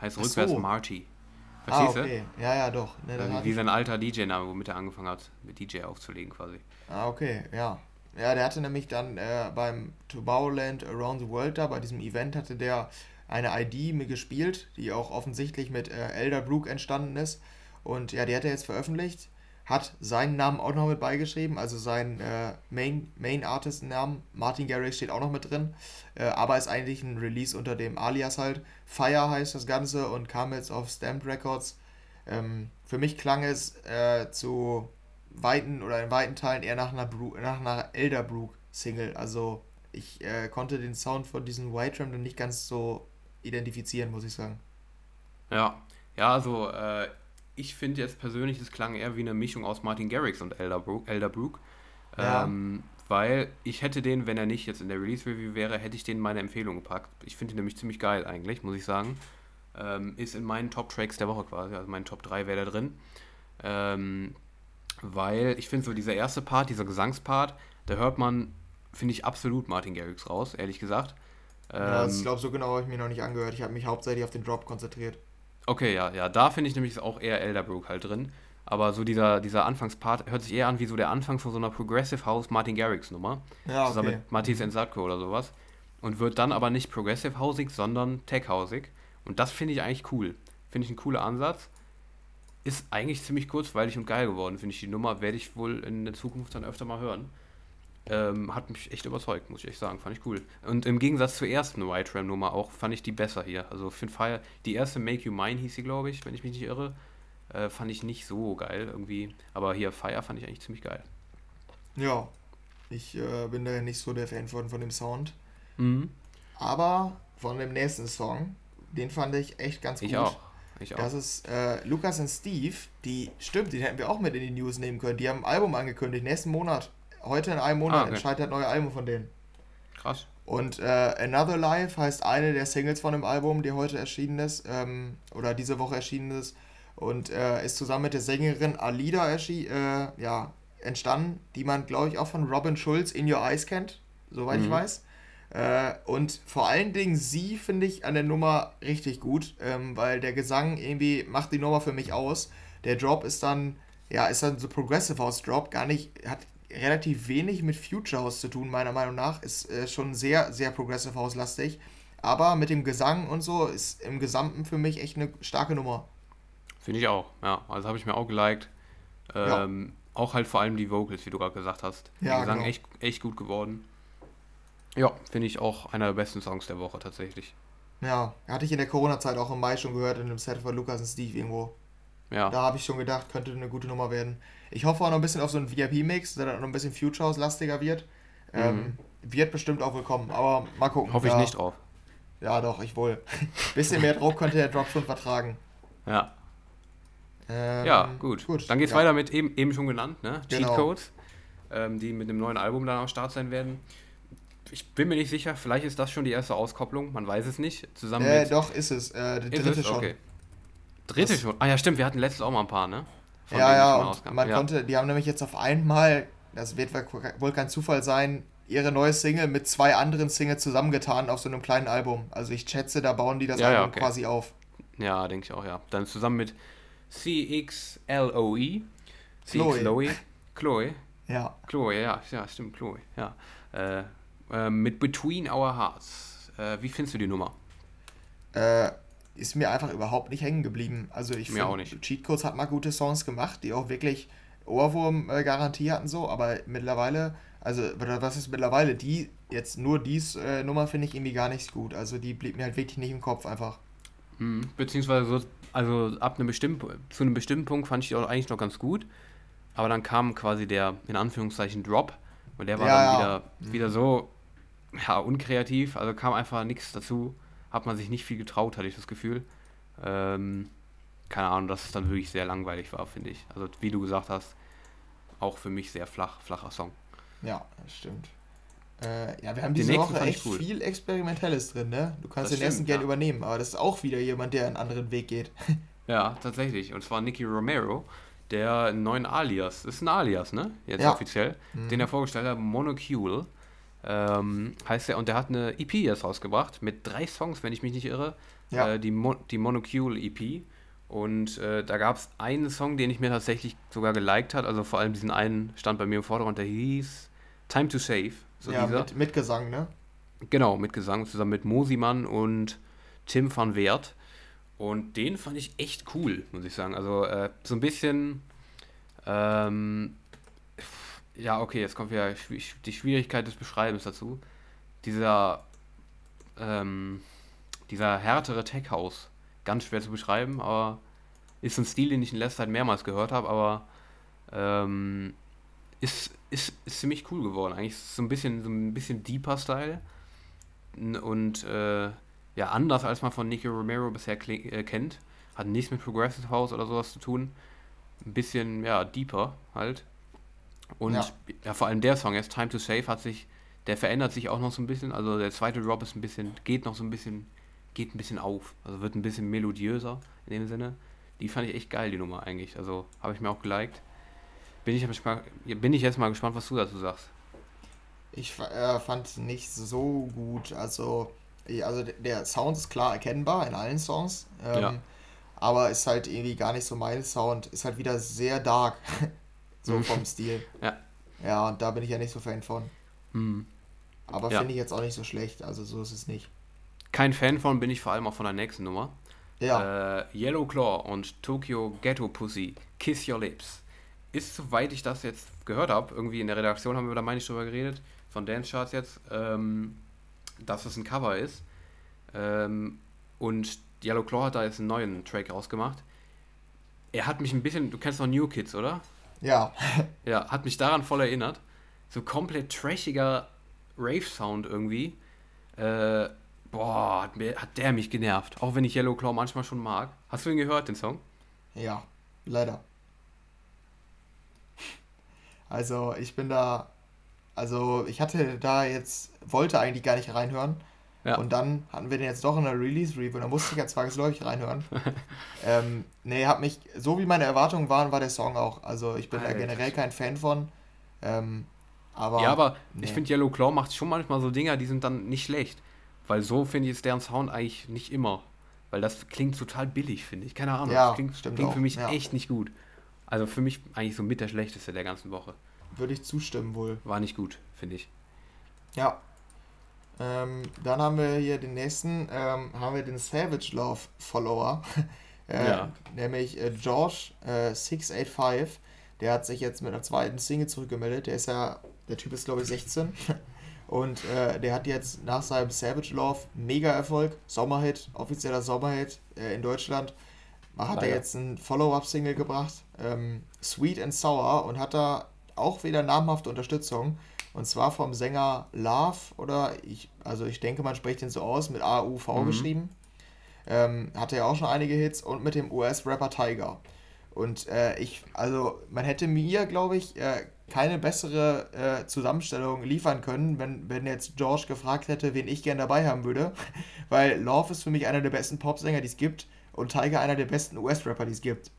Heißt rückwärts. Marty. Verstehst ah, okay. du? Ja, ja, doch. Ne, wie, wie sein alter DJ-Name, womit er angefangen hat, mit DJ aufzulegen quasi. Ah, okay, ja. Ja, der hatte nämlich dann äh, beim Tomorrowland Around the World da, bei diesem Event hatte der eine ID mit gespielt, die auch offensichtlich mit äh, Elderbrook entstanden ist. Und ja, die hat er jetzt veröffentlicht hat seinen Namen auch noch mit beigeschrieben, also sein äh, Main, Main Artist Namen, Martin Garrix steht auch noch mit drin, äh, aber ist eigentlich ein Release unter dem Alias halt. Fire heißt das Ganze und kam jetzt auf Stamped Records. Ähm, für mich klang es äh, zu weiten oder in weiten Teilen eher nach einer, nach einer Elderbrook Single, also ich äh, konnte den Sound von diesem White Drum dann nicht ganz so identifizieren, muss ich sagen. Ja, ja, also äh, ich finde jetzt persönlich, es klang eher wie eine Mischung aus Martin Garrix und Elderbrook. Elderbrook ja. ähm, weil ich hätte den, wenn er nicht jetzt in der Release-Review wäre, hätte ich den in meine Empfehlung gepackt. Ich finde ihn nämlich ziemlich geil eigentlich, muss ich sagen. Ähm, ist in meinen Top-Tracks der Woche quasi, also mein Top 3 wäre da drin. Ähm, weil ich finde so dieser erste Part, dieser Gesangspart, da hört man, finde ich, absolut Martin Garrix raus, ehrlich gesagt. ja, ich ähm, glaube, so genau habe ich mir noch nicht angehört. Ich habe mich hauptsächlich auf den Drop konzentriert. Okay, ja, ja, da finde ich nämlich auch eher Elderbrook halt drin. Aber so dieser, dieser Anfangspart hört sich eher an wie so der Anfang von so einer Progressive House Martin Garrix Nummer. Ja, okay. Zusammen mit Matthias Ensatko oder sowas. Und wird dann aber nicht Progressive Hausig, sondern Tech Hausig. Und das finde ich eigentlich cool. Finde ich ein cooler Ansatz. Ist eigentlich ziemlich kurzweilig und geil geworden, finde ich die Nummer. Werde ich wohl in der Zukunft dann öfter mal hören. Ähm, hat mich echt überzeugt, muss ich echt sagen. Fand ich cool. Und im Gegensatz zur ersten White Ram Nummer auch, fand ich die besser hier. Also für Fire, die erste Make You Mine hieß sie, glaube ich, wenn ich mich nicht irre. Äh, fand ich nicht so geil irgendwie. Aber hier Fire fand ich eigentlich ziemlich geil. Ja, ich äh, bin da nicht so der Fan von, von dem Sound. Mhm. Aber von dem nächsten Song, den fand ich echt ganz gut. Ich auch. Ich auch. Das ist äh, Lukas und Steve, die, stimmt, den hätten wir auch mit in die News nehmen können. Die haben ein Album angekündigt, nächsten Monat heute in einem Monat ah, okay. entscheidet das neue Album von denen. Krass. Und äh, Another Life heißt eine der Singles von dem Album, die heute erschienen ist, ähm, oder diese Woche erschienen ist. Und äh, ist zusammen mit der Sängerin Alida äh, ja, entstanden, die man, glaube ich, auch von Robin Schulz in Your Eyes kennt, soweit mhm. ich weiß. Äh, und vor allen Dingen sie finde ich an der Nummer richtig gut, ähm, weil der Gesang irgendwie macht die Nummer für mich aus. Der Drop ist dann, ja, ist dann so Progressive House Drop, gar nicht, hat relativ wenig mit Future House zu tun, meiner Meinung nach. Ist äh, schon sehr, sehr Progressive House-lastig. Aber mit dem Gesang und so ist im Gesamten für mich echt eine starke Nummer. Finde ich auch, ja. Also habe ich mir auch geliked. Ähm, ja. Auch halt vor allem die Vocals, wie du gerade gesagt hast. Ja, der Gesang genau. echt, echt gut geworden. Ja, finde ich auch einer der besten Songs der Woche tatsächlich. Ja, hatte ich in der Corona-Zeit auch im Mai schon gehört in einem Set von Lukas und Steve irgendwo. Ja. Da habe ich schon gedacht, könnte eine gute Nummer werden. Ich hoffe auch noch ein bisschen auf so einen VIP-Mix, der dann noch ein bisschen Future House-lastiger wird. Mhm. Ähm, wird bestimmt auch willkommen, aber mal gucken. Hoffe ja. ich nicht drauf. Ja, doch, ich wohl. bisschen mehr Druck könnte der Drop schon vertragen. Ja. Ähm, ja, gut. gut. Dann geht's ja. weiter mit eben, eben schon genannt, ne? Genau. Cheat Codes, ähm, die mit dem neuen Album dann am Start sein werden. Ich bin mir nicht sicher, vielleicht ist das schon die erste Auskopplung, man weiß es nicht. Zusammen äh, mit doch, ist es. Äh, der dritte schon. Okay. Dritte das schon? Ah ja, stimmt, wir hatten letztes auch mal ein paar, ne? Von ja, ja, und man ja. konnte, die haben nämlich jetzt auf einmal, das wird wohl kein Zufall sein, ihre neue Single mit zwei anderen Singles zusammengetan auf so einem kleinen Album. Also ich schätze, da bauen die das ja, Album okay. quasi auf. Ja, denke ich auch, ja. Dann zusammen mit CXLOE. Chloe. Chloe. Chloe. Ja. Chloe, ja, ja, stimmt, Chloe, ja. Äh, äh, mit Between Our Hearts. Äh, wie findest du die Nummer? Äh, ist mir einfach überhaupt nicht hängen geblieben. Also ich finde, Cheat Codes hat mal gute Songs gemacht, die auch wirklich Ohrwurm-Garantie hatten so, aber mittlerweile, also was ist mittlerweile, die, jetzt nur dies äh, Nummer finde ich irgendwie gar nicht gut. Also die blieb mir halt wirklich nicht im Kopf einfach. Hm, beziehungsweise so, also ab einem bestimmten, zu einem bestimmten Punkt fand ich die auch eigentlich noch ganz gut. Aber dann kam quasi der, in Anführungszeichen, Drop. Und der war ja, dann wieder, ja. wieder so, ja, unkreativ. Also kam einfach nichts dazu. Hat man sich nicht viel getraut, hatte ich das Gefühl. Ähm, keine Ahnung, dass es dann wirklich sehr langweilig war, finde ich. Also wie du gesagt hast, auch für mich sehr flach, flacher Song. Ja, stimmt. Äh, ja, wir haben diese Woche echt cool. viel Experimentelles drin, ne? Du kannst das den ersten gerne ja. übernehmen, aber das ist auch wieder jemand, der einen anderen Weg geht. ja, tatsächlich. Und zwar Nicky Romero, der einen neuen Alias, das ist ein Alias, ne? Jetzt ja. offiziell, mhm. den er vorgestellt hat, Monocule. Ähm, heißt er, und der hat eine EP jetzt rausgebracht mit drei Songs, wenn ich mich nicht irre. Ja. Äh, die, Mo die Monocule EP. Und äh, da gab es einen Song, den ich mir tatsächlich sogar geliked hat. Also vor allem diesen einen stand bei mir im Vordergrund, der hieß Time to Save. So ja, mit, mit, Gesang, ne? Genau, mit Gesang, zusammen mit Mosimann und Tim van Weert. Und den fand ich echt cool, muss ich sagen. Also äh, so ein bisschen, ähm, ja, okay, jetzt kommt ja die Schwierigkeit des Beschreibens dazu. Dieser, ähm, dieser härtere Tech House ganz schwer zu beschreiben, aber ist ein Stil, den ich in letzter Zeit mehrmals gehört habe, aber ähm, ist, ist, ist ziemlich cool geworden. Eigentlich ist es so ein bisschen, so ein bisschen deeper Style und äh, ja, anders als man von Nicky Romero bisher äh, kennt. Hat nichts mit Progressive House oder sowas zu tun. Ein bisschen, ja, deeper halt. Und ja. ja. vor allem der Song jetzt, Time to Save, hat sich, der verändert sich auch noch so ein bisschen. Also der zweite Drop ist ein bisschen, geht noch so ein bisschen geht ein bisschen auf. Also wird ein bisschen melodiöser in dem Sinne. Die fand ich echt geil, die Nummer eigentlich. Also habe ich mir auch geliked. Bin ich, bin ich jetzt mal gespannt, was du dazu sagst. Ich äh, fand es nicht so gut. Also, also der Sound ist klar erkennbar in allen Songs. Ähm, ja. Aber ist halt irgendwie gar nicht so mein Sound. Ist halt wieder sehr dark. so mhm. vom Stil. Ja. Ja, und da bin ich ja nicht so Fan von. Mhm. Aber ja. finde ich jetzt auch nicht so schlecht. Also so ist es nicht. Kein Fan von bin ich vor allem auch von der nächsten Nummer. Ja. Äh, Yellow Claw und Tokyo Ghetto Pussy, Kiss Your Lips. Ist, soweit ich das jetzt gehört habe, irgendwie in der Redaktion haben wir da, meine ich, drüber geredet, von Dance Charts jetzt, ähm, dass es ein Cover ist. Ähm, und Yellow Claw hat da jetzt einen neuen Track rausgemacht. Er hat mich ein bisschen, du kennst noch New Kids, oder? Ja. ja, hat mich daran voll erinnert. So komplett trashiger Rave-Sound irgendwie. Äh, Boah, hat, mir, hat der mich genervt. Auch wenn ich Yellow Claw manchmal schon mag. Hast du ihn gehört, den Song? Ja, leider. Also, ich bin da. Also, ich hatte da jetzt. Wollte eigentlich gar nicht reinhören. Ja. Und dann hatten wir den jetzt doch in der Release-Review. Da musste ich ja zwangsläufig reinhören. ähm, nee, hat mich. So wie meine Erwartungen waren, war der Song auch. Also, ich bin Alter. da generell kein Fan von. Ähm, aber. Ja, aber nee. ich finde, Yellow Claw macht schon manchmal so Dinger, die sind dann nicht schlecht. Weil so finde ich ist deren Sound eigentlich nicht immer. Weil das klingt total billig, finde ich. Keine Ahnung. Ja, das klingt, klingt für mich ja. echt nicht gut. Also für mich eigentlich so mit der schlechteste der ganzen Woche. Würde ich zustimmen wohl. War nicht gut, finde ich. Ja. Ähm, dann haben wir hier den nächsten, ähm, haben wir den Savage Love Follower. äh, ja. Nämlich äh, George äh, 685. Der hat sich jetzt mit einer zweiten Single zurückgemeldet. Der ist ja, der Typ ist glaube ich 16. Und äh, der hat jetzt nach seinem Savage Love mega Erfolg, Sommerhit, offizieller Sommerhit äh, in Deutschland. hat er jetzt ein Follow-up-Single gebracht, ähm, Sweet and Sour, und hat da auch wieder namhafte Unterstützung. Und zwar vom Sänger Love, oder ich, also ich denke, man spricht ihn so aus, mit A-U-V mhm. geschrieben. Ähm, hatte ja auch schon einige Hits und mit dem US-Rapper Tiger. Und äh, ich, also man hätte mir, glaube ich, äh, keine bessere äh, Zusammenstellung liefern können, wenn, wenn jetzt George gefragt hätte, wen ich gern dabei haben würde. Weil Love ist für mich einer der besten Popsänger, die es gibt und Tiger einer der besten US-Rapper, die es gibt.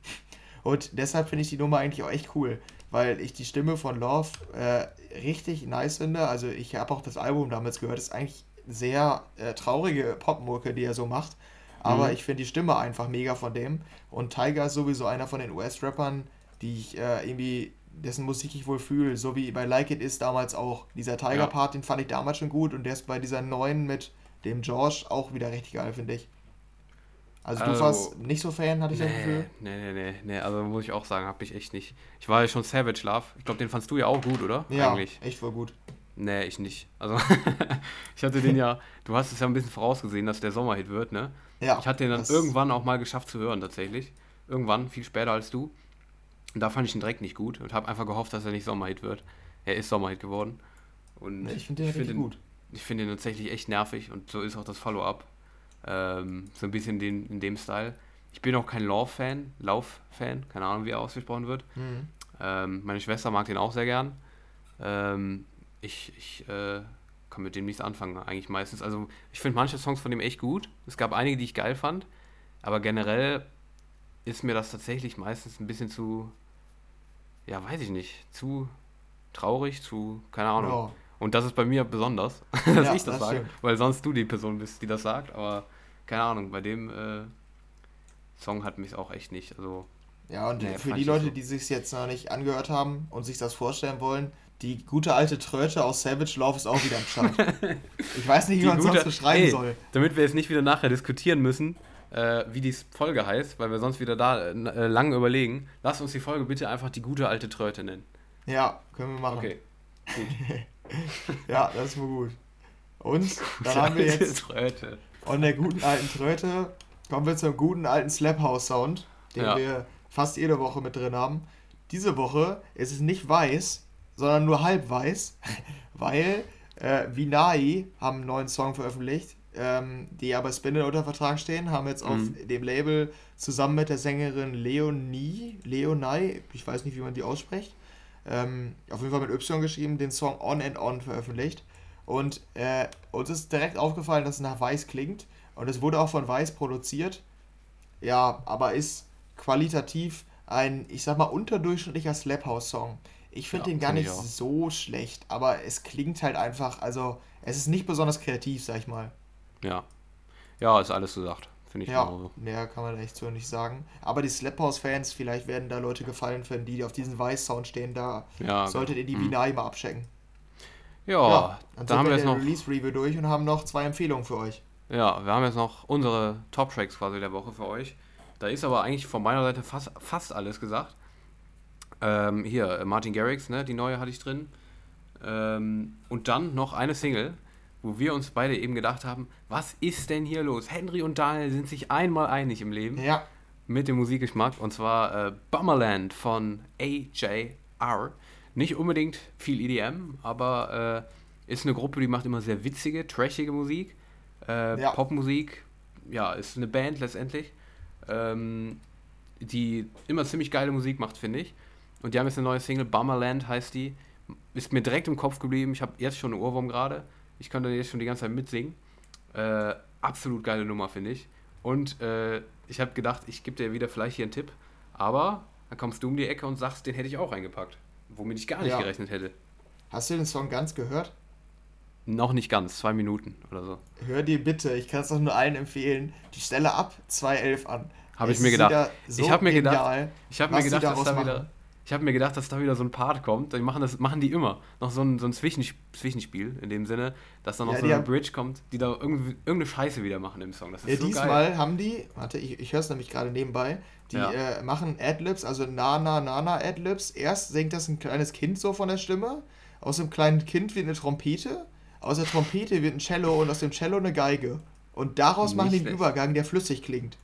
Und deshalb finde ich die Nummer eigentlich auch echt cool, weil ich die Stimme von Love äh, richtig nice finde. Also ich habe auch das Album damals gehört, das ist eigentlich sehr äh, traurige Popmucke, die er so macht. Aber mhm. ich finde die Stimme einfach mega von dem. Und Tiger ist sowieso einer von den US-Rappern, die ich äh, irgendwie, dessen Musik ich wohl fühle, so wie bei Like It Is damals auch. Dieser Tiger-Part, ja. den fand ich damals schon gut und der ist bei dieser neuen mit dem George auch wieder richtig geil, finde ich. Also du also, warst nicht so Fan, hatte ich nee, das Gefühl? Nee, nee, nee, nee, also muss ich auch sagen, habe ich echt nicht. Ich war ja schon Savage Love. Ich glaube, den fandst du ja auch gut, oder? Ja, Eigentlich. echt voll gut. Nee, ich nicht. Also, ich hatte den ja, du hast es ja ein bisschen vorausgesehen, dass der Sommerhit wird, ne? Ja. Ich hatte den dann irgendwann auch mal geschafft zu hören, tatsächlich. Irgendwann, viel später als du. Und da fand ich ihn direkt nicht gut und habe einfach gehofft, dass er nicht Sommerhit wird. Er ist Sommerhit geworden. Und ich finde den, find den gut. Ich finde den tatsächlich echt nervig und so ist auch das Follow-up. Ähm, so ein bisschen den, in dem Style. Ich bin auch kein Lauf-Fan, Lauf-Fan, keine Ahnung, wie er ausgesprochen wird. Mhm. Ähm, meine Schwester mag den auch sehr gern. Ähm, ich ich äh, kann mit dem nichts anfangen, eigentlich meistens. Also ich finde manche Songs von dem echt gut. Es gab einige, die ich geil fand, aber generell ist mir das tatsächlich meistens ein bisschen zu, ja, weiß ich nicht, zu traurig, zu, keine Ahnung. Ja. Und das ist bei mir besonders, dass ja, ich das, das sage, weil sonst du die Person bist, die das sagt. Aber keine Ahnung, bei dem äh, Song hat mich auch echt nicht. Also, ja, und nee, für die Leute, so. die sich jetzt noch nicht angehört haben und sich das vorstellen wollen, die gute alte Tröte aus Savage Love ist auch wieder am Start. ich weiß nicht, wie man es sonst beschreiben ey, soll. Damit wir jetzt nicht wieder nachher diskutieren müssen, äh, wie die Folge heißt, weil wir sonst wieder da äh, lang überlegen, lass uns die Folge bitte einfach die gute alte Tröte nennen. Ja, können wir machen. Okay. Gut. ja, das ist mir gut. Und dann haben wir jetzt Tröte. von der guten alten Tröte kommen wir zum guten alten Slap House Sound, den ja. wir fast jede Woche mit drin haben. Diese Woche ist es nicht weiß, sondern nur halb weiß, weil äh, Vinai haben einen neuen Song veröffentlicht, ähm, die aber Spindle unter Vertrag stehen, haben jetzt auf mhm. dem Label zusammen mit der Sängerin Leonie, Leonai, ich weiß nicht, wie man die ausspricht, ähm, auf jeden Fall mit Y geschrieben, den Song On and On veröffentlicht. Und äh, uns ist direkt aufgefallen, dass es nach Weiß klingt. Und es wurde auch von Weiß produziert. Ja, aber ist qualitativ ein, ich sag mal, unterdurchschnittlicher Slap House Song. Ich finde ja, den gar nicht so schlecht, aber es klingt halt einfach, also es ist nicht besonders kreativ, sag ich mal. Ja. Ja, ist alles gesagt. Finde ich ja, genauso. Mehr kann man echt so nicht sagen. Aber die Slap House-Fans, vielleicht werden da Leute gefallen finden, die auf diesen Weiß-Sound stehen. Da ja, solltet ihr die hm. Binai mal abchecken. Ja, ja dann da haben wir jetzt noch Release-Review durch und haben noch zwei Empfehlungen für euch. Ja, wir haben jetzt noch unsere Top-Tracks quasi der Woche für euch. Da ist aber eigentlich von meiner Seite fast, fast alles gesagt. Ähm, hier, Martin Garrix, ne, die neue hatte ich drin. Ähm, und dann noch eine Single, wo wir uns beide eben gedacht haben, was ist denn hier los? Henry und Daniel sind sich einmal einig im Leben. Ja. Mit dem Musikgeschmack. Und zwar äh, Bummerland von AJR. Nicht unbedingt viel EDM, aber äh, ist eine Gruppe, die macht immer sehr witzige, trashige Musik. Äh, ja. Popmusik, ja, ist eine Band letztendlich, ähm, die immer ziemlich geile Musik macht, finde ich. Und die haben jetzt eine neue Single, Bummerland heißt die. Ist mir direkt im Kopf geblieben. Ich habe jetzt schon einen Ohrwurm gerade. Ich könnte jetzt schon die ganze Zeit mitsingen. Äh, absolut geile Nummer, finde ich. Und äh, ich habe gedacht, ich gebe dir wieder vielleicht hier einen Tipp. Aber dann kommst du um die Ecke und sagst, den hätte ich auch eingepackt. Womit ich gar nicht ja. gerechnet hätte. Hast du den Song ganz gehört? Noch nicht ganz, zwei Minuten oder so. Hör dir bitte, ich kann es doch nur allen empfehlen, die Stelle ab 2.11 an. Habe ich mir gedacht. So ich habe mir gedacht, ich habe mir gedacht, dass da wieder ich habe mir gedacht, dass da wieder so ein Part kommt. Die machen das machen die immer. Noch so ein, so ein Zwischenspiel in dem Sinne, dass dann noch ja, so eine Bridge kommt, die da irgendwie, irgendeine Scheiße wieder machen im Song. Das ist ja, so diesmal geil. haben die, warte, ich, ich höre es nämlich gerade nebenbei, die ja. äh, machen Adlibs, also Nana, Nana Adlibs. Erst singt das ein kleines Kind so von der Stimme. Aus dem kleinen Kind wird eine Trompete. Aus der Trompete wird ein Cello und aus dem Cello eine Geige. Und daraus Nicht machen die einen Übergang, der flüssig klingt.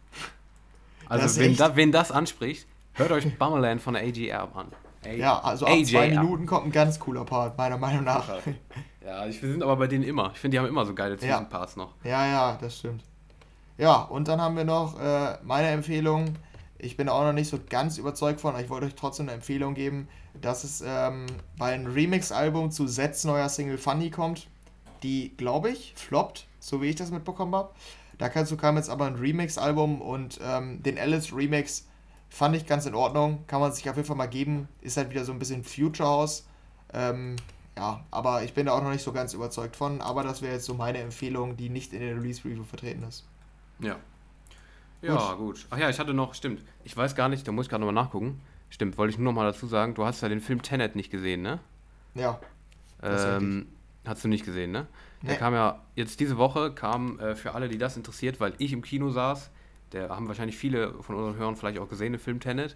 Also, wenn, da, wenn das anspricht, hört euch Bummerland von der AGR an. A ja, also ab AJR. zwei Minuten kommt ein ganz cooler Part, meiner Meinung nach. Ja, ich, wir sind aber bei denen immer. Ich finde, die haben immer so geile Zwischenparts ja. noch. Ja, ja, das stimmt. Ja, und dann haben wir noch äh, meine Empfehlung. Ich bin auch noch nicht so ganz überzeugt von, aber ich wollte euch trotzdem eine Empfehlung geben, dass es ähm, bei einem Remix-Album zu Sets neuer Single Funny kommt, die, glaube ich, floppt, so wie ich das mitbekommen habe. Dazu kam jetzt aber ein Remix-Album und ähm, den Alice Remix fand ich ganz in Ordnung. Kann man sich auf jeden Fall mal geben. Ist halt wieder so ein bisschen Future House. Ähm, ja, aber ich bin da auch noch nicht so ganz überzeugt von. Aber das wäre jetzt so meine Empfehlung, die nicht in der Release-Review vertreten ist. Ja. Ja, gut. gut. Ach ja, ich hatte noch, stimmt. Ich weiß gar nicht, da muss ich gerade nochmal nachgucken. Stimmt, wollte ich nur noch mal dazu sagen, du hast ja den Film Tenet nicht gesehen, ne? Ja. Ähm, hast du nicht gesehen, ne? Nee. Der kam ja jetzt diese Woche, kam äh, für alle, die das interessiert, weil ich im Kino saß. Der haben wahrscheinlich viele von unseren Hörern vielleicht auch gesehen, den Film Tenet.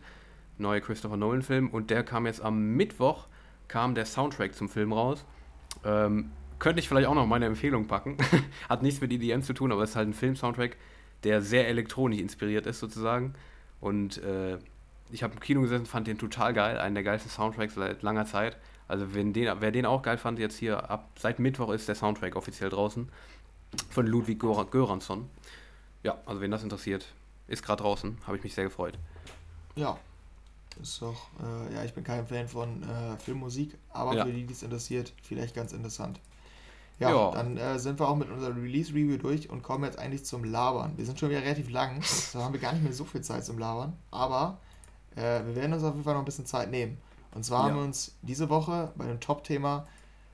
Neue Christopher Nolan-Film. Und der kam jetzt am Mittwoch, kam der Soundtrack zum Film raus. Ähm, könnte ich vielleicht auch noch meine Empfehlung packen. Hat nichts mit EDM zu tun, aber es ist halt ein Film-Soundtrack, der sehr elektronisch inspiriert ist, sozusagen. Und äh, ich habe im Kino gesessen, fand den total geil, einen der geilsten Soundtracks seit langer Zeit. Also wenn den, wer den auch geil fand, jetzt hier ab seit Mittwoch ist der Soundtrack offiziell draußen von Ludwig Göransson. Ja, also wen das interessiert, ist gerade draußen, habe ich mich sehr gefreut. Ja, ist doch, äh, ja, ich bin kein Fan von äh, Filmmusik, aber ja. für die, die es interessiert, vielleicht ganz interessant. Ja, ja. dann äh, sind wir auch mit unserer Release-Review durch und kommen jetzt eigentlich zum Labern. Wir sind schon wieder relativ lang, da haben wir gar nicht mehr so viel Zeit zum Labern, aber äh, wir werden uns auf jeden Fall noch ein bisschen Zeit nehmen. Und zwar ja. haben wir uns diese Woche bei dem Top-Thema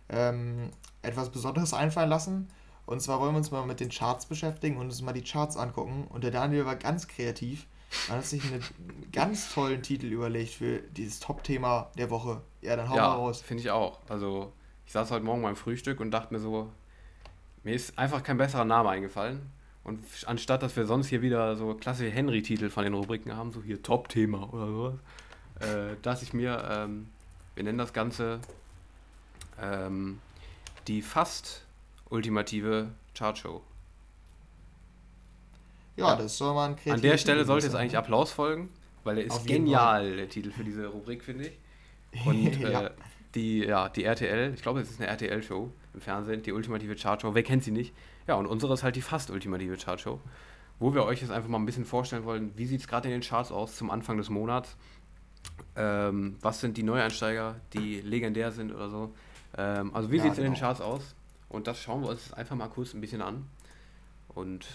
ähm, etwas Besonderes einfallen lassen. Und zwar wollen wir uns mal mit den Charts beschäftigen und uns mal die Charts angucken. Und der Daniel war ganz kreativ. Er hat sich einen ganz tollen Titel überlegt für dieses Top-Thema der Woche. Ja, dann hau ja, mal raus. Finde ich auch. Also, ich saß heute Morgen beim Frühstück und dachte mir so, mir ist einfach kein besserer Name eingefallen. Und anstatt, dass wir sonst hier wieder so klassische Henry-Titel von den Rubriken haben, so hier Top-Thema oder sowas, äh, dass ich mir, ähm, wir nennen das Ganze ähm, die fast ultimative Chartshow. Ja, ja, das soll man An der Stelle sollte jetzt eigentlich Applaus folgen, weil er ist genial, der Titel für diese Rubrik, finde ich. Und ja. Äh, die, ja, die RTL, ich glaube, es ist eine RTL-Show im Fernsehen, die ultimative Chartshow. Wer kennt sie nicht? Ja, und unsere ist halt die fast ultimative Chartshow, wo wir euch jetzt einfach mal ein bisschen vorstellen wollen, wie sieht es gerade in den Charts aus zum Anfang des Monats. Ähm, was sind die Neueinsteiger, die legendär sind oder so. Ähm, also wie ja, sieht es genau. in den genau. Charts aus? Und das schauen wir uns einfach mal kurz ein bisschen an. Und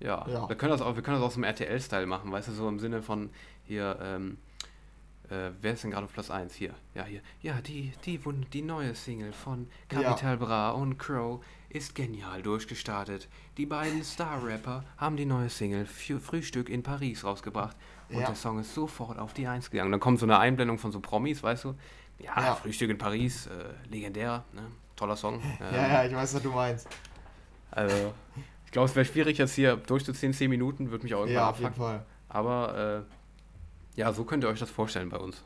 ja, ja. Wir, können das auch, wir können das auch so im RTL-Style machen, weißt du, so im Sinne von hier, ähm, äh, wer ist denn gerade auf Platz 1? Hier, ja, hier. Ja, die, die, die neue Single von Capital ja. Bra und Crow ist genial durchgestartet. Die beiden Star-Rapper haben die neue Single für Frühstück in Paris rausgebracht und ja. der Song ist sofort auf die Eins gegangen. Dann kommt so eine Einblendung von so Promis, weißt du? Ja, ja. Frühstück in Paris, äh, legendär, ne? Toller Song. Ähm, ja, ja, ich weiß, was du meinst. Also, ich glaube, es wäre schwierig, jetzt hier durchzuziehen, 10 Minuten, würde mich auch irgendwann Ja, auf jeden Fall. Aber, äh, ja, so könnt ihr euch das vorstellen bei uns.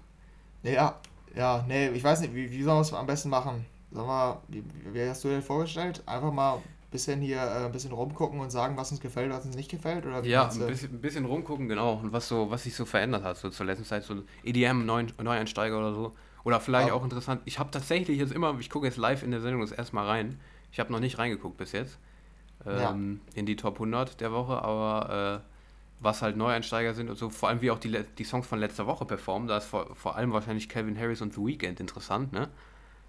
Ja, ja, nee, ich weiß nicht, wie, wie sollen wir es am besten machen? Sag mal, wie, wie hast du dir vorgestellt? Einfach mal bisschen hier äh, ein bisschen rumgucken und sagen, was uns gefällt, was uns nicht gefällt? Oder ja, ein bisschen, ein bisschen, rumgucken, genau. Und was so, was sich so verändert hat, so zur letzten Zeit, so EDM, Neuen, Neueinsteiger oder so. Oder vielleicht auch interessant. Ich habe tatsächlich jetzt immer, ich gucke jetzt live in der Sendung das erstmal rein. Ich habe noch nicht reingeguckt bis jetzt. Ähm, ja. In die Top 100 der Woche, aber äh, was halt Neueinsteiger sind und so, vor allem wie auch die, die Songs von letzter Woche performen, da ist vor, vor allem wahrscheinlich Calvin Harris und The Weeknd interessant, ne?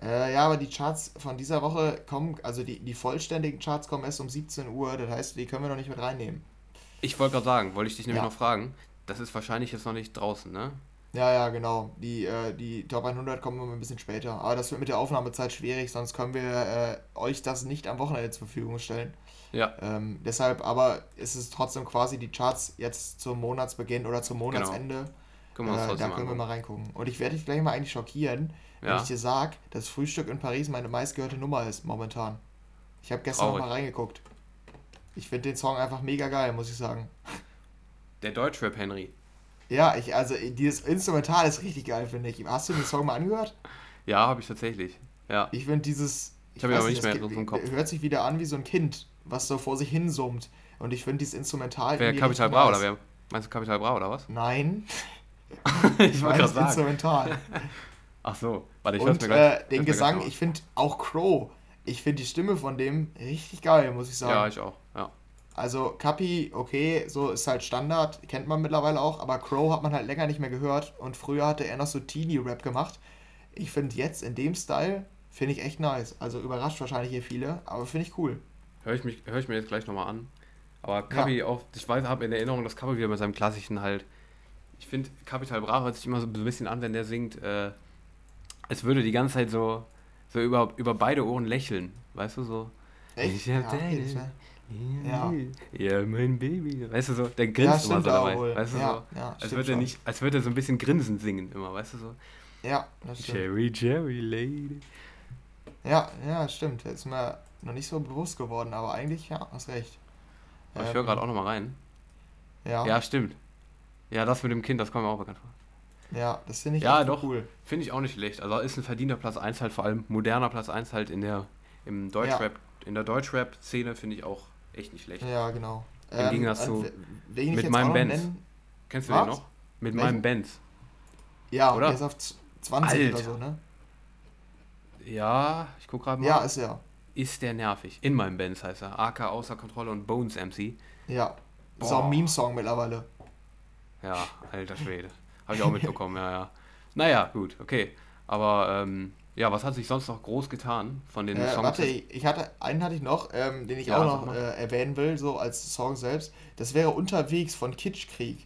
Äh, ja, aber die Charts von dieser Woche kommen, also die, die vollständigen Charts kommen erst um 17 Uhr, das heißt, die können wir noch nicht mit reinnehmen. Ich wollte gerade sagen, wollte ich dich nämlich ja. noch fragen, das ist wahrscheinlich jetzt noch nicht draußen, ne? Ja, ja, genau. Die, äh, die Top 100 kommen immer ein bisschen später. Aber das wird mit der Aufnahmezeit schwierig, sonst können wir äh, euch das nicht am Wochenende zur Verfügung stellen. Ja. Ähm, deshalb, aber ist es trotzdem quasi die Charts jetzt zum Monatsbeginn oder zum genau. Monatsende. Genau. Äh, da können wir mal reingucken. Und ich werde dich gleich mal eigentlich schockieren wenn ja. ich dir sage, dass Frühstück in Paris meine meistgehörte Nummer ist momentan. Ich habe gestern Traurig. noch mal reingeguckt. Ich finde den Song einfach mega geil, muss ich sagen. Der Deutschrap Henry. Ja, ich, also dieses Instrumental ist richtig geil, finde ich. Hast du den Song mal angehört? Ja, habe ich tatsächlich. Ja. Ich finde dieses. Ich, ich habe ihn aber nicht mehr im Kopf. Hört sich wieder an wie so ein Kind, was so vor sich hin summt. Und ich finde dieses Instrumental. Wer Capital Bra oder wer? Meinst du Capital Bra oder was? Nein. ich wollte gerade sagen. Instrumental. Ach so, warte, ich Und mir gleich. äh, den Gesang, ich finde auch Crow, ich finde die Stimme von dem richtig geil, muss ich sagen. Ja, ich auch. Ja. Also Kapi, okay, so ist halt Standard, kennt man mittlerweile auch, aber Crow hat man halt länger nicht mehr gehört und früher hatte er noch so Teenie-Rap gemacht. Ich finde jetzt in dem Style, finde ich echt nice. Also überrascht wahrscheinlich hier viele, aber finde ich cool. Hör ich, mich, hör ich mir jetzt gleich nochmal an. Aber Kapi auch, ich weiß, habe in Erinnerung, dass Kapi wieder mit seinem klassischen halt. Ich finde, Capital Bra hört sich immer so ein bisschen an, wenn der singt, äh, es würde die ganze Zeit so, so über, über beide Ohren lächeln. Weißt du so? Echt? Ich Ja, hab okay, das wär- Ja. Ja. ja, mein Baby. Weißt du so, der ja, grinst immer stimmt so dabei. wohl. Weißt du ja, so? ja, Als würde er nicht, als würde er so ein bisschen grinsen singen immer, weißt du so? Ja, das stimmt. Cherry, Cherry Lady. Ja, ja, stimmt. Jetzt ist mir noch nicht so bewusst geworden, aber eigentlich, ja, hast recht. Aber ich Ähm, höre gerade auch nochmal rein. Ja, Ja, stimmt. Ja, das mit dem Kind, das kommt mir auch bekannt vor. ja, das finde ich Ja, doch. cool. Finde ich auch nicht schlecht. Also ist ein verdienter Platz 1 halt, vor allem moderner Platz 1 halt in der im Deutschrap, in der Deutschrap-Szene finde ich auch echt nicht schlecht. Ja, genau. Im Gegensatz und zu- mit meinem Benz. nennen- Kennst du Was? den noch? Mit Welchen? meinem Benz. Ja, Oder? der ist auf z- 20 oder Alter. so, ne? Ja, ich guck gerade mal. Ja, ist er. ist der nervig. In meinem Benz heißt er. AK außer Kontrolle und Bones MC. Ja. Ist Boah. auch ein Meme-Song mittlerweile. Ja, alter Schwede. Habe ich auch mitbekommen, ja, ja. Naja, gut, okay. Aber ähm, ja, was hat sich sonst noch groß getan von den Äh, Songs? warte, ich hatte, einen hatte ich noch, ähm, den ich Ja, auch noch äh, erwähnen will, so als Song selbst. Das wäre Unterwegs von Kitschkrieg.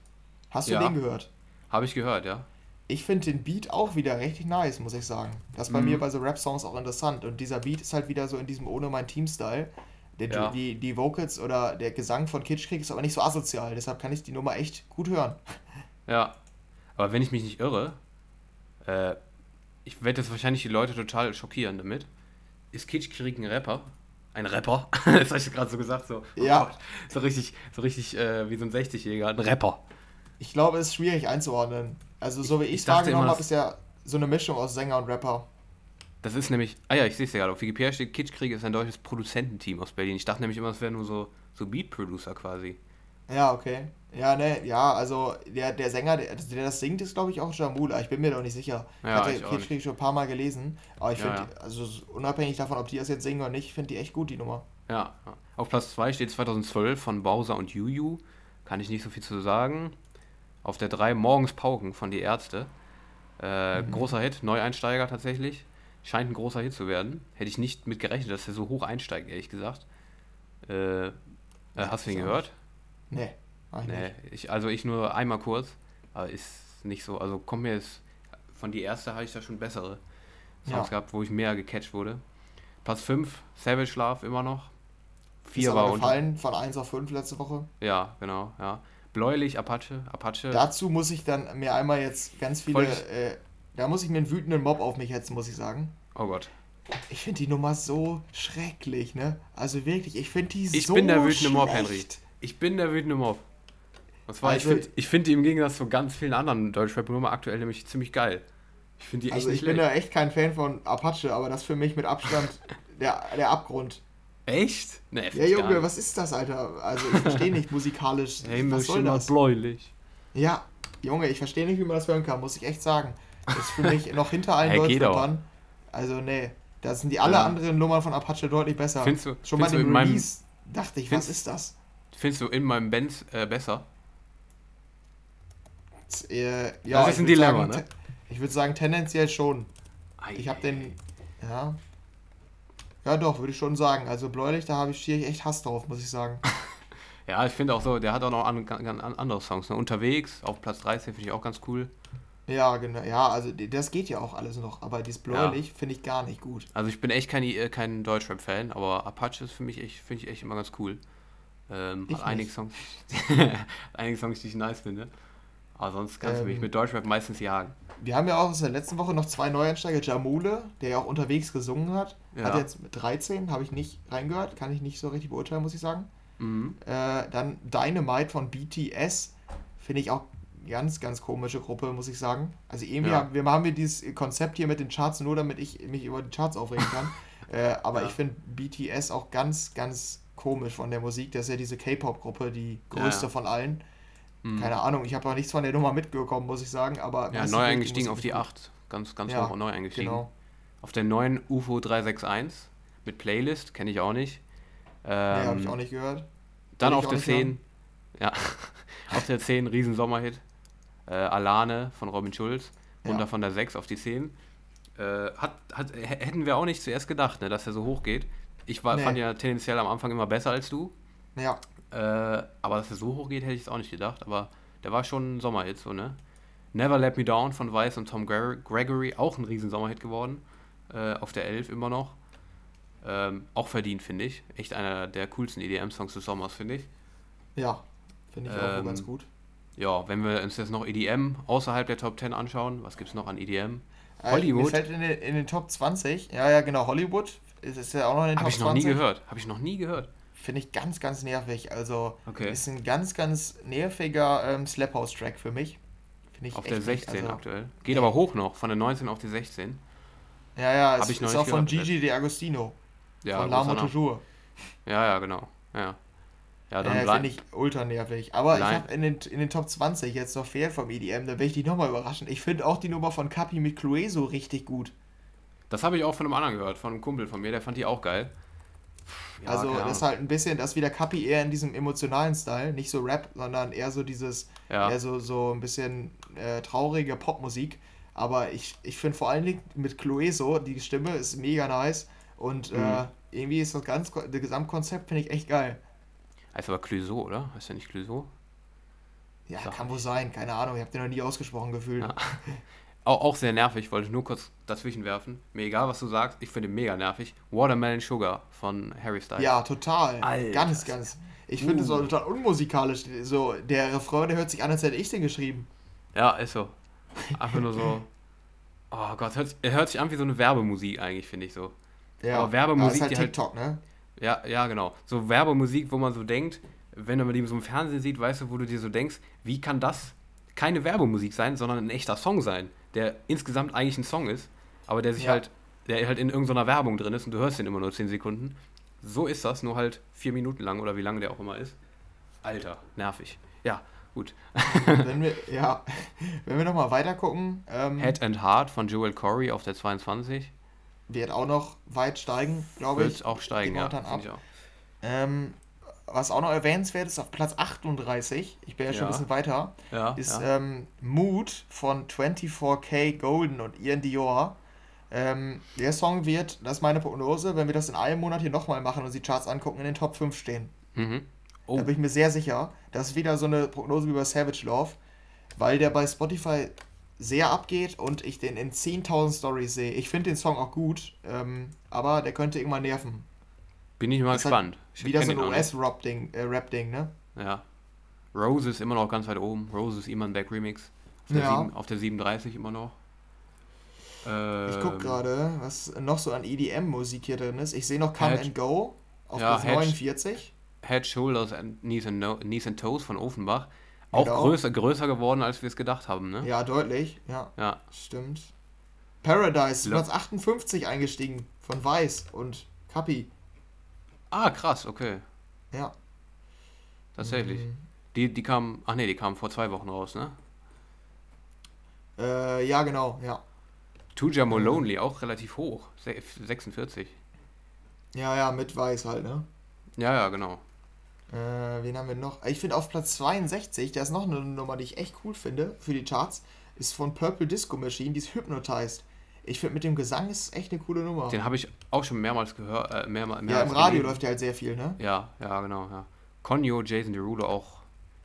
Hast du Ja. den gehört? Habe ich gehört, ja. Ich finde den Beat auch wieder richtig nice, muss ich sagen. Das ist bei Mhm. mir bei so Rap-Songs auch interessant. Und dieser Beat ist halt wieder so in diesem Ohne mein Team-Style. Ja. Die, die Vocals oder der Gesang von Kitschkrieg ist aber nicht so asozial. Deshalb kann ich die Nummer echt gut hören. Ja. Aber wenn ich mich nicht irre, äh, ich werde jetzt wahrscheinlich die Leute total schockieren damit. Ist Kitschkrieg ein Rapper? Ein Rapper? das habe ich gerade so gesagt, so. oh Ja. Gott, so richtig, so richtig äh, wie so ein 60-Jähriger. Ein Rapper. Ich glaube, es ist schwierig einzuordnen. Also, so wie ich Ich es dachte wahrgenommen habe, ist ja so eine Mischung aus Sänger und Rapper. Das ist nämlich, ah ja, ich sehe es ja gerade, auf Wikipedia steht, Kitschkrieg ist ein deutsches Produzententeam aus Berlin. Ich dachte nämlich immer, es wäre nur so, so Beat-Producer quasi. Ja, okay. Ja, ne, ja, also der, der Sänger, der, der das singt, ist glaube ich auch Jamula. Ich bin mir doch nicht sicher. ich Ja, hatte ich auch Kitschkrieg schon ein paar Mal gelesen. Aber ich Ja, finde, also unabhängig davon, ob die das jetzt singen oder nicht, ich finde die echt gut, die Nummer. Ja, ja. auf Platz 2 steht 2012 von Bowser und Juju. Kann ich nicht so viel zu sagen. Auf der 3 Morgens Pauken von Die Ärzte. Äh, Mhm. Großer Hit, Neueinsteiger tatsächlich. Scheint ein großer Hit zu werden. Hätte ich nicht mit gerechnet, dass er so hoch einsteigt, ehrlich gesagt. Äh, äh, hast du ihn gehört? Nee, ich Nee, ich, also ich nur einmal kurz, aber ist nicht so, also kommt mir jetzt, von die erste habe ich da schon bessere Songs Ja. gehabt, wo ich mehr gecatcht wurde. Platz 5, Savage Love immer noch. Ist 4 aber war gefallen von 1 auf 5 letzte Woche. ja, genau, ja. Bläulich, Apache, Apache, Dazu muss ich dann mir einmal jetzt ganz viele, ich- äh, da muss ich mir einen wütenden Mob auf mich hetzen, muss ich sagen. oh Gott. Ich finde die Nummer so schrecklich, ne? Also wirklich, ich finde die Ich so bin der wütende Mob, schlecht. Henry. Ich bin der wütende Mob. Und zwar, Also- ich finde ich find die im Gegensatz zu ganz vielen anderen Deutschrap-Nummern aktuell nämlich ziemlich geil. Ich finde die echt Also ich bin da echt kein Fan von Apache, aber das ist für mich mit Abstand der, der Abgrund. Echt? Nee, Ja, Junge, was ist das, Alter? Also ich verstehe nicht musikalisch. Hey, was soll das? bläulich. Ja, Junge, ich verstehe nicht, wie man das hören kann, muss ich echt sagen. Das ist für mich noch hinter allen Hey, Deutschrappern. Also nee, da sind die alle Ja. anderen Nummern von Apache deutlich besser. Findest du- Schon bei findest du dem in meinem- Release dachte ich, was ist das? Findest du in meinem Benz äh, besser? Äh, ja, Das ist ich ein Dilemma, sagen, ne? Ich würde sagen, tendenziell schon. Ich habe Ei. den, ja. Ja, doch, würde ich schon sagen. Also bläulich, da habe ich schier echt Hass drauf, muss ich sagen. Ja, ich finde auch so, der hat auch noch an, an, an andere Songs. Ne? Unterwegs, auf Platz 13 finde ich auch ganz cool. Ja, genau. Ja, also das geht ja auch alles noch, aber dieses bläulich finde ich gar nicht gut. Also ich bin echt kein, äh, kein Deutschrap-Fan, aber Apache ist für mich echt, finde ich echt immer ganz cool. Ähm, hat einige. Songs, einige Songs, die ich nice finde. Aber sonst kannst du mich Ähm, mit Deutschrap meistens jagen. Wir haben ja auch aus der letzten Woche noch zwei Neueinsteiger. Jamule, der ja auch unterwegs gesungen hat, Ja. hat jetzt mit 13, habe ich nicht reingehört, kann ich nicht so richtig beurteilen, muss ich sagen. Mhm. Äh, dann Dynamite von BTS, finde ich auch ganz, ganz komische Gruppe, muss ich sagen. Also irgendwie Ja. haben, wir haben wir dieses Konzept hier mit den Charts nur, damit ich mich über die Charts aufregen kann. äh, aber Ja. ich finde BTS auch ganz, ganz komisch von der Musik. Das ist ja diese K-Pop-Gruppe, die größte ja. von allen. Mhm. Keine Ahnung, ich habe auch nichts von der Nummer mitbekommen, muss ich sagen, aber... Ja, neu eingestiegen auf die gut. 8. Ganz, ganz ja, hoch neu eingestiegen. Genau. Auf der neuen UFO 361 mit Playlist, kenne ich auch nicht. Ähm, nee, habe ich auch nicht gehört. Dann auf der 10, ja, auf der 10 riesen Sommerhit. Äh, Alane von Robin Schulz. Runter ja. von der 6 auf die 10. Äh, hat, hat, hätten wir auch nicht zuerst gedacht, ne, dass er so hoch geht. Ich war, nee. fand ja tendenziell am Anfang immer besser als du. Ja. Äh, aber dass er so hoch geht, hätte ich es auch nicht gedacht. Aber der war schon ein Sommerhit, so, ne? Never Let Me Down von Weiss und Tom Gregory, auch ein riesen Sommerhit geworden. Äh, auf der 11 immer noch. Ähm, auch verdient, finde ich. Echt einer der coolsten EDM-Songs des Sommers, finde ich. Ja, finde ich auch ähm, ganz gut. Ja, wenn wir uns jetzt noch EDM außerhalb der Top 10 anschauen, was gibt es noch an EDM? Äh, Hollywood. Mir fällt in den, in den Top 20, ja, ja, genau, Hollywood ist, ist ja auch noch in den Hab Top 20. Habe ich noch nie gehört. Habe ich noch nie gehört. Finde ich ganz, ganz nervig. Also, okay. ist ein ganz, ganz nerviger ähm, Slap House-Track für mich. ich auf der 16 also, aktuell. Geht aber hoch noch, von der 19 auf die 16. Ja, ja, Hab es ich ist auch von Gigi D'Agostino. Ja, von La Toujours. Ja, ja, genau. Ja. Ja, dann äh, finde ich ultra nervig. Aber Nein. ich habe in den, in den Top 20 jetzt noch Fair vom EDM, da werde ich dich nochmal überraschen. Ich finde auch die Nummer von Capi mit Clueso richtig gut. Das habe ich auch von einem anderen gehört, von einem Kumpel von mir, der fand die auch geil. Ja, also das ist halt ein bisschen, das wieder Capi eher in diesem emotionalen Style, nicht so Rap, sondern eher so dieses, ja. eher so, so ein bisschen äh, traurige Popmusik. Aber ich, ich finde vor allen Dingen mit Clueso, die Stimme ist mega nice und mhm. äh, irgendwie ist das ganz, das Gesamtkonzept finde ich echt geil. Heißt aber Clouseau, oder? Heißt der nicht Clouseau? Ja, Sag kann wohl sein. Keine Ahnung. Ich habe den noch nie ausgesprochen gefühlt. Ja. Auch, auch sehr nervig. Wollte ich nur kurz dazwischen werfen. Mir egal, was du sagst. Ich finde mega nervig. Watermelon Sugar von Harry Styles. Ja, total. Alter. Ganz, ganz. Ich uh. finde es uh. total unmusikalisch. So, der Refrain, der hört sich an, als hätte ich den geschrieben. Ja, ist so. Einfach nur so. Oh Gott, hört, er hört sich an wie so eine Werbemusik eigentlich, finde ich so. Ja, aber Werbemusik, aber ist halt die halt TikTok, halt, ne? Ja, ja, genau. So Werbemusik, wo man so denkt, wenn man die so im Fernsehen sieht, weißt du, wo du dir so denkst, wie kann das keine Werbemusik sein, sondern ein echter Song sein, der insgesamt eigentlich ein Song ist, aber der sich ja. halt, der halt in irgendeiner Werbung drin ist und du hörst den immer nur 10 Sekunden. So ist das, nur halt 4 Minuten lang oder wie lange der auch immer ist. Alter, nervig. Ja, gut. wenn wir, ja, wenn wir nochmal weiter gucken. Ähm, Head and Heart von Joel Corey auf der 22 wird auch noch weit steigen, glaube ich. Wird auch steigen, ja. Ab. Ich auch. Ähm, was auch noch erwähnenswert ist, auf Platz 38, ich bin ja, ja. schon ein bisschen weiter, ja, ist. Ähm, Mood von 24K Golden und Ian Dior. Ähm, der Song wird, das ist meine Prognose, wenn wir das in einem Monat hier nochmal machen und die Charts angucken, in den Top 5 stehen. Mhm. Oh. Da bin ich mir sehr sicher. Das ist wieder so eine Prognose wie bei Savage Love, weil der bei Spotify sehr abgeht und ich den in 10.000 Stories sehe. Ich finde den Song auch gut, ähm, aber der könnte irgendwann nerven. Bin ich mal das gespannt. Ich wieder so ein US-Rap-Ding, äh, Rap ne? Ja. Rose ist immer noch ganz weit oben. Rose ist Iman Back Remix. Auf der, ja. 7, auf der 37 immer noch. Ähm, ich gucke gerade, was noch so an EDM-Musik hier drin ist. Ich sehe noch Come Head, and Go auf ja, Platz 49. Head, Shoulders and Knees and, no, Knees and Toes von Offenbach. Auch genau. größer, größer geworden, als wir es gedacht haben, ne? Ja, deutlich. Ja. ja. Stimmt. Paradise, Platz 58 eingestiegen von Weiß und Kapi. Ah, krass, okay. Ja. Tatsächlich. Mhm. Die, die kam, ach nee, die kam vor zwei Wochen raus, ne? Äh, ja, genau, ja. Tuja Molonely, auch relativ hoch, 46. Ja, ja, mit Weiß halt, ne? Ja, ja, genau. Äh, wen haben wir noch? Ich finde auf Platz 62, da ist noch eine Nummer, die ich echt cool finde für die Charts, ist von Purple Disco Machine, die ist Hypnotized. Ich finde, mit dem Gesang ist echt eine coole Nummer. Den habe ich auch schon mehrmals gehört. Äh, mehr, mehrmals ja, im Radio gelesen. läuft der halt sehr viel, ne? Ja, ja, genau. Ja. Conyo, Jason Derulo auch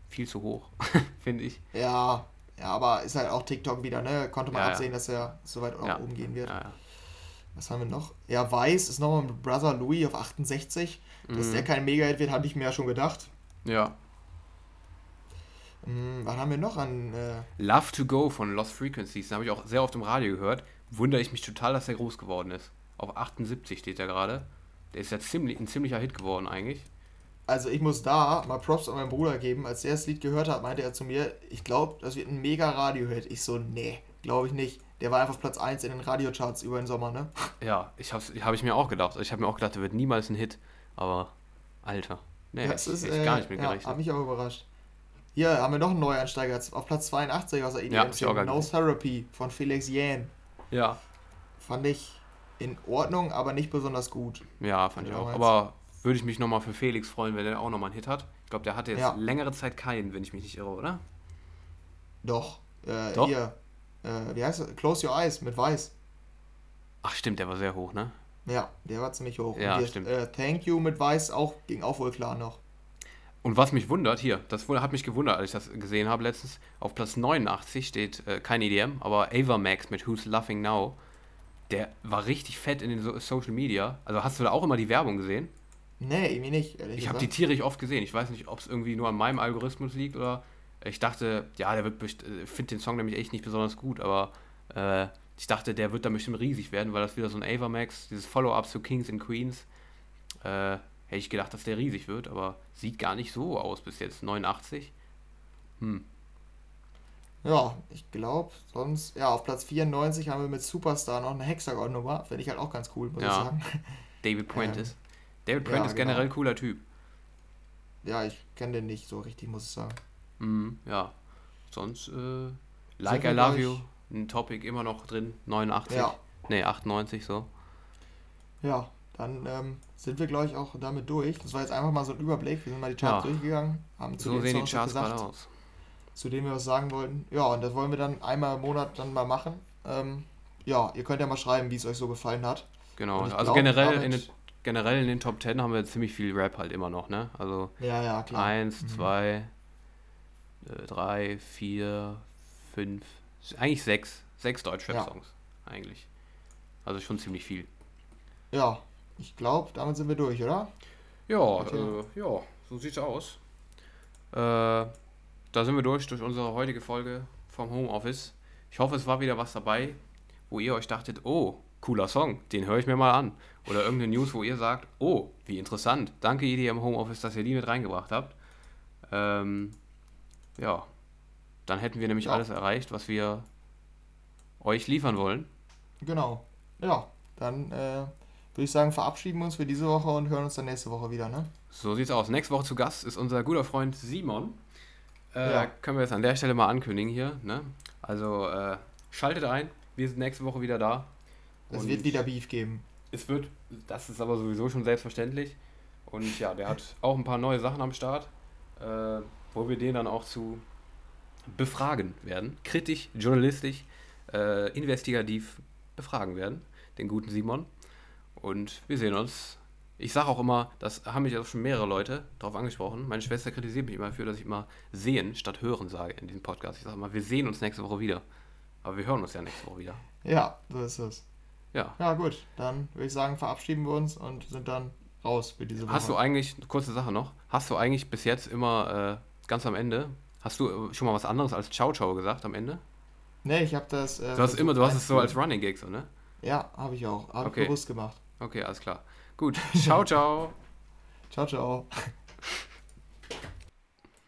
viel zu hoch, finde ich. Ja, ja, aber ist halt auch TikTok wieder, ne? Konnte man ja, absehen, ja. dass er so weit ja. oben gehen wird. Was haben wir noch? Ja, Weiß ist nochmal mit Brother Louis auf 68. Dass mhm. der kein Mega-Hit wird, hatte ich mir ja schon gedacht. Ja. Mhm, was haben wir noch an. Äh Love to Go von Lost Frequencies. Den habe ich auch sehr oft im Radio gehört. Wundere ich mich total, dass der groß geworden ist. Auf 78 steht er gerade. Der ist ja ziemlich, ein ziemlicher Hit geworden eigentlich. Also ich muss da mal Props an meinen Bruder geben. Als der das Lied gehört hat, meinte er zu mir, ich glaube, das wird ein mega Radio-Hit. Ich so, nee, glaube ich nicht. Der war einfach Platz 1 in den Radiocharts über den Sommer, ne? Ja, ich habe hab ich mir auch gedacht. Ich habe mir auch gedacht, der wird niemals ein Hit. Aber, Alter. Nee, das ist, äh, gar nicht mit gerechnet. Ja, hat mich auch überrascht. Hier haben wir noch einen Neueinsteiger auf Platz 82 aus der EDM. Ja, ich no. Therapy von Felix Jähn. Ja. Fand ich in Ordnung, aber nicht besonders gut. Ja, fand ich auch. Aber würde ich mich nochmal für Felix freuen, wenn er auch nochmal einen Hit hat. Ich glaube, der hatte jetzt Ja. längere Zeit keinen, wenn ich mich nicht irre, oder? Doch. Äh, Doch? Hier. Äh, wie heißt es? Close Your Eyes mit Weiß. Ach stimmt, der war sehr hoch, ne? Ja, der war ziemlich hoch. Ja, Und hier, stimmt. Äh, Thank You mit Weiß auch, ging auch wohl klar noch. Und was mich wundert, hier, das hat mich gewundert, als ich das gesehen habe letztens, auf Platz 89 steht äh, kein EDM, aber Ava Max mit Who's Laughing Now. Der war richtig fett in den so Social Media. Also hast du da auch immer die Werbung gesehen? Nee, irgendwie nicht, ehrlich Ich habe die tierisch oft gesehen. Ich weiß nicht, ob es irgendwie nur an meinem Algorithmus liegt oder ich dachte, ja, der wird, äh, finde den Song nämlich echt nicht besonders gut, aber äh, ich dachte, der wird dann bestimmt riesig werden, weil das wieder so ein Ava Max, dieses Follow-up zu Kings and Queens, äh, hätte ich gedacht, dass der riesig wird, aber sieht gar nicht so aus bis jetzt. 89. Hm. Ja, ich glaube, sonst, ja, auf Platz 94 haben wir mit Superstar noch eine Hexagon-Nummer. Finde ich halt auch ganz cool, muss Ja. ich sagen. David Prentice. David ja, Prentice genau. generell ein cooler Typ. Ja, ich kenne den nicht so richtig, muss ich sagen. Mhm, ja. Sonst, äh, Like wir I Love You, ein Topic immer noch drin, 89. Ja. Nee, 98 so. Ja, dann ähm, sind wir, glaube ich, auch damit durch. Das war jetzt einfach mal so ein Überblick. Wir sind mal die Charts Ja. durchgegangen, haben zu So den sehen die Charts gesagt, aus. zu denen wir was sagen wollten. Ja, und das wollen wir dann einmal im Monat dann mal machen. Ähm, ja, ihr könnt ja mal schreiben, wie es euch so gefallen hat. Genau, also glaub, generell, in den, generell in den Top 10 haben wir ziemlich viel Rap halt immer noch, ne? Also Ja, ja, klar. 1, Mhm. 2, 3, 4, 5, eigentlich 6. 6 Deutschrap-Songs, eigentlich. Also schon ziemlich viel. Ja, ich glaube, damit sind wir durch, oder? Ja, äh, ja, so sieht's aus. Äh, da sind wir durch, durch unsere heutige Folge vom Homeoffice. Ich hoffe, es war wieder was dabei, wo ihr euch dachtet, oh, cooler Song, den höre ich mir mal an. Oder irgendeine News, wo ihr sagt, oh, wie interessant. Danke, ihr im Homeoffice, dass ihr die mit reingebracht habt. Ähm, ja, dann hätten wir nämlich Ja. alles erreicht, was wir euch liefern wollen. Genau. Ja, dann äh, würde ich sagen, verabschieden wir uns für diese Woche und hören uns dann nächste Woche wieder, ne? So sieht's aus. Nächste Woche zu Gast ist unser guter Freund Simon. Äh, Ja. Können wir jetzt an der Stelle mal ankündigen hier. Ne? Also äh, schaltet ein. Wir sind nächste Woche wieder da. Es wird wieder Beef geben. Es wird, das ist aber sowieso schon selbstverständlich. Und ja, der hat auch ein paar neue Sachen am Start, äh, wo wir den dann auch zu befragen werden. Kritisch, journalistisch, äh, investigativ befragen werden. Den guten Simon. Und wir sehen uns. Ich sage auch immer, das haben mich auch schon mehrere Leute darauf angesprochen. Meine Schwester kritisiert mich immer dafür, dass ich immer sehen statt hören sage in diesem Podcast. Ich sage immer, wir sehen uns nächste Woche wieder. Aber wir hören uns ja nächste Woche wieder. Ja, so ist es. Ja. Ja, gut. Dann würde ich sagen, verabschieden wir uns und sind dann raus für diese Woche. Hast du eigentlich, kurze Sache noch, hast du eigentlich bis jetzt immer äh, ganz am Ende, hast du äh, schon mal was anderes als Ciao Ciao gesagt am Ende? Nee, ich habe das. Äh, Du hast immer, du hast es so als. Running Gag so, ne? Ja, habe ich auch. Habe Okay. ich bewusst gemacht. Okay, alles klar. Gut, ciao ciao. Ciao, ciao.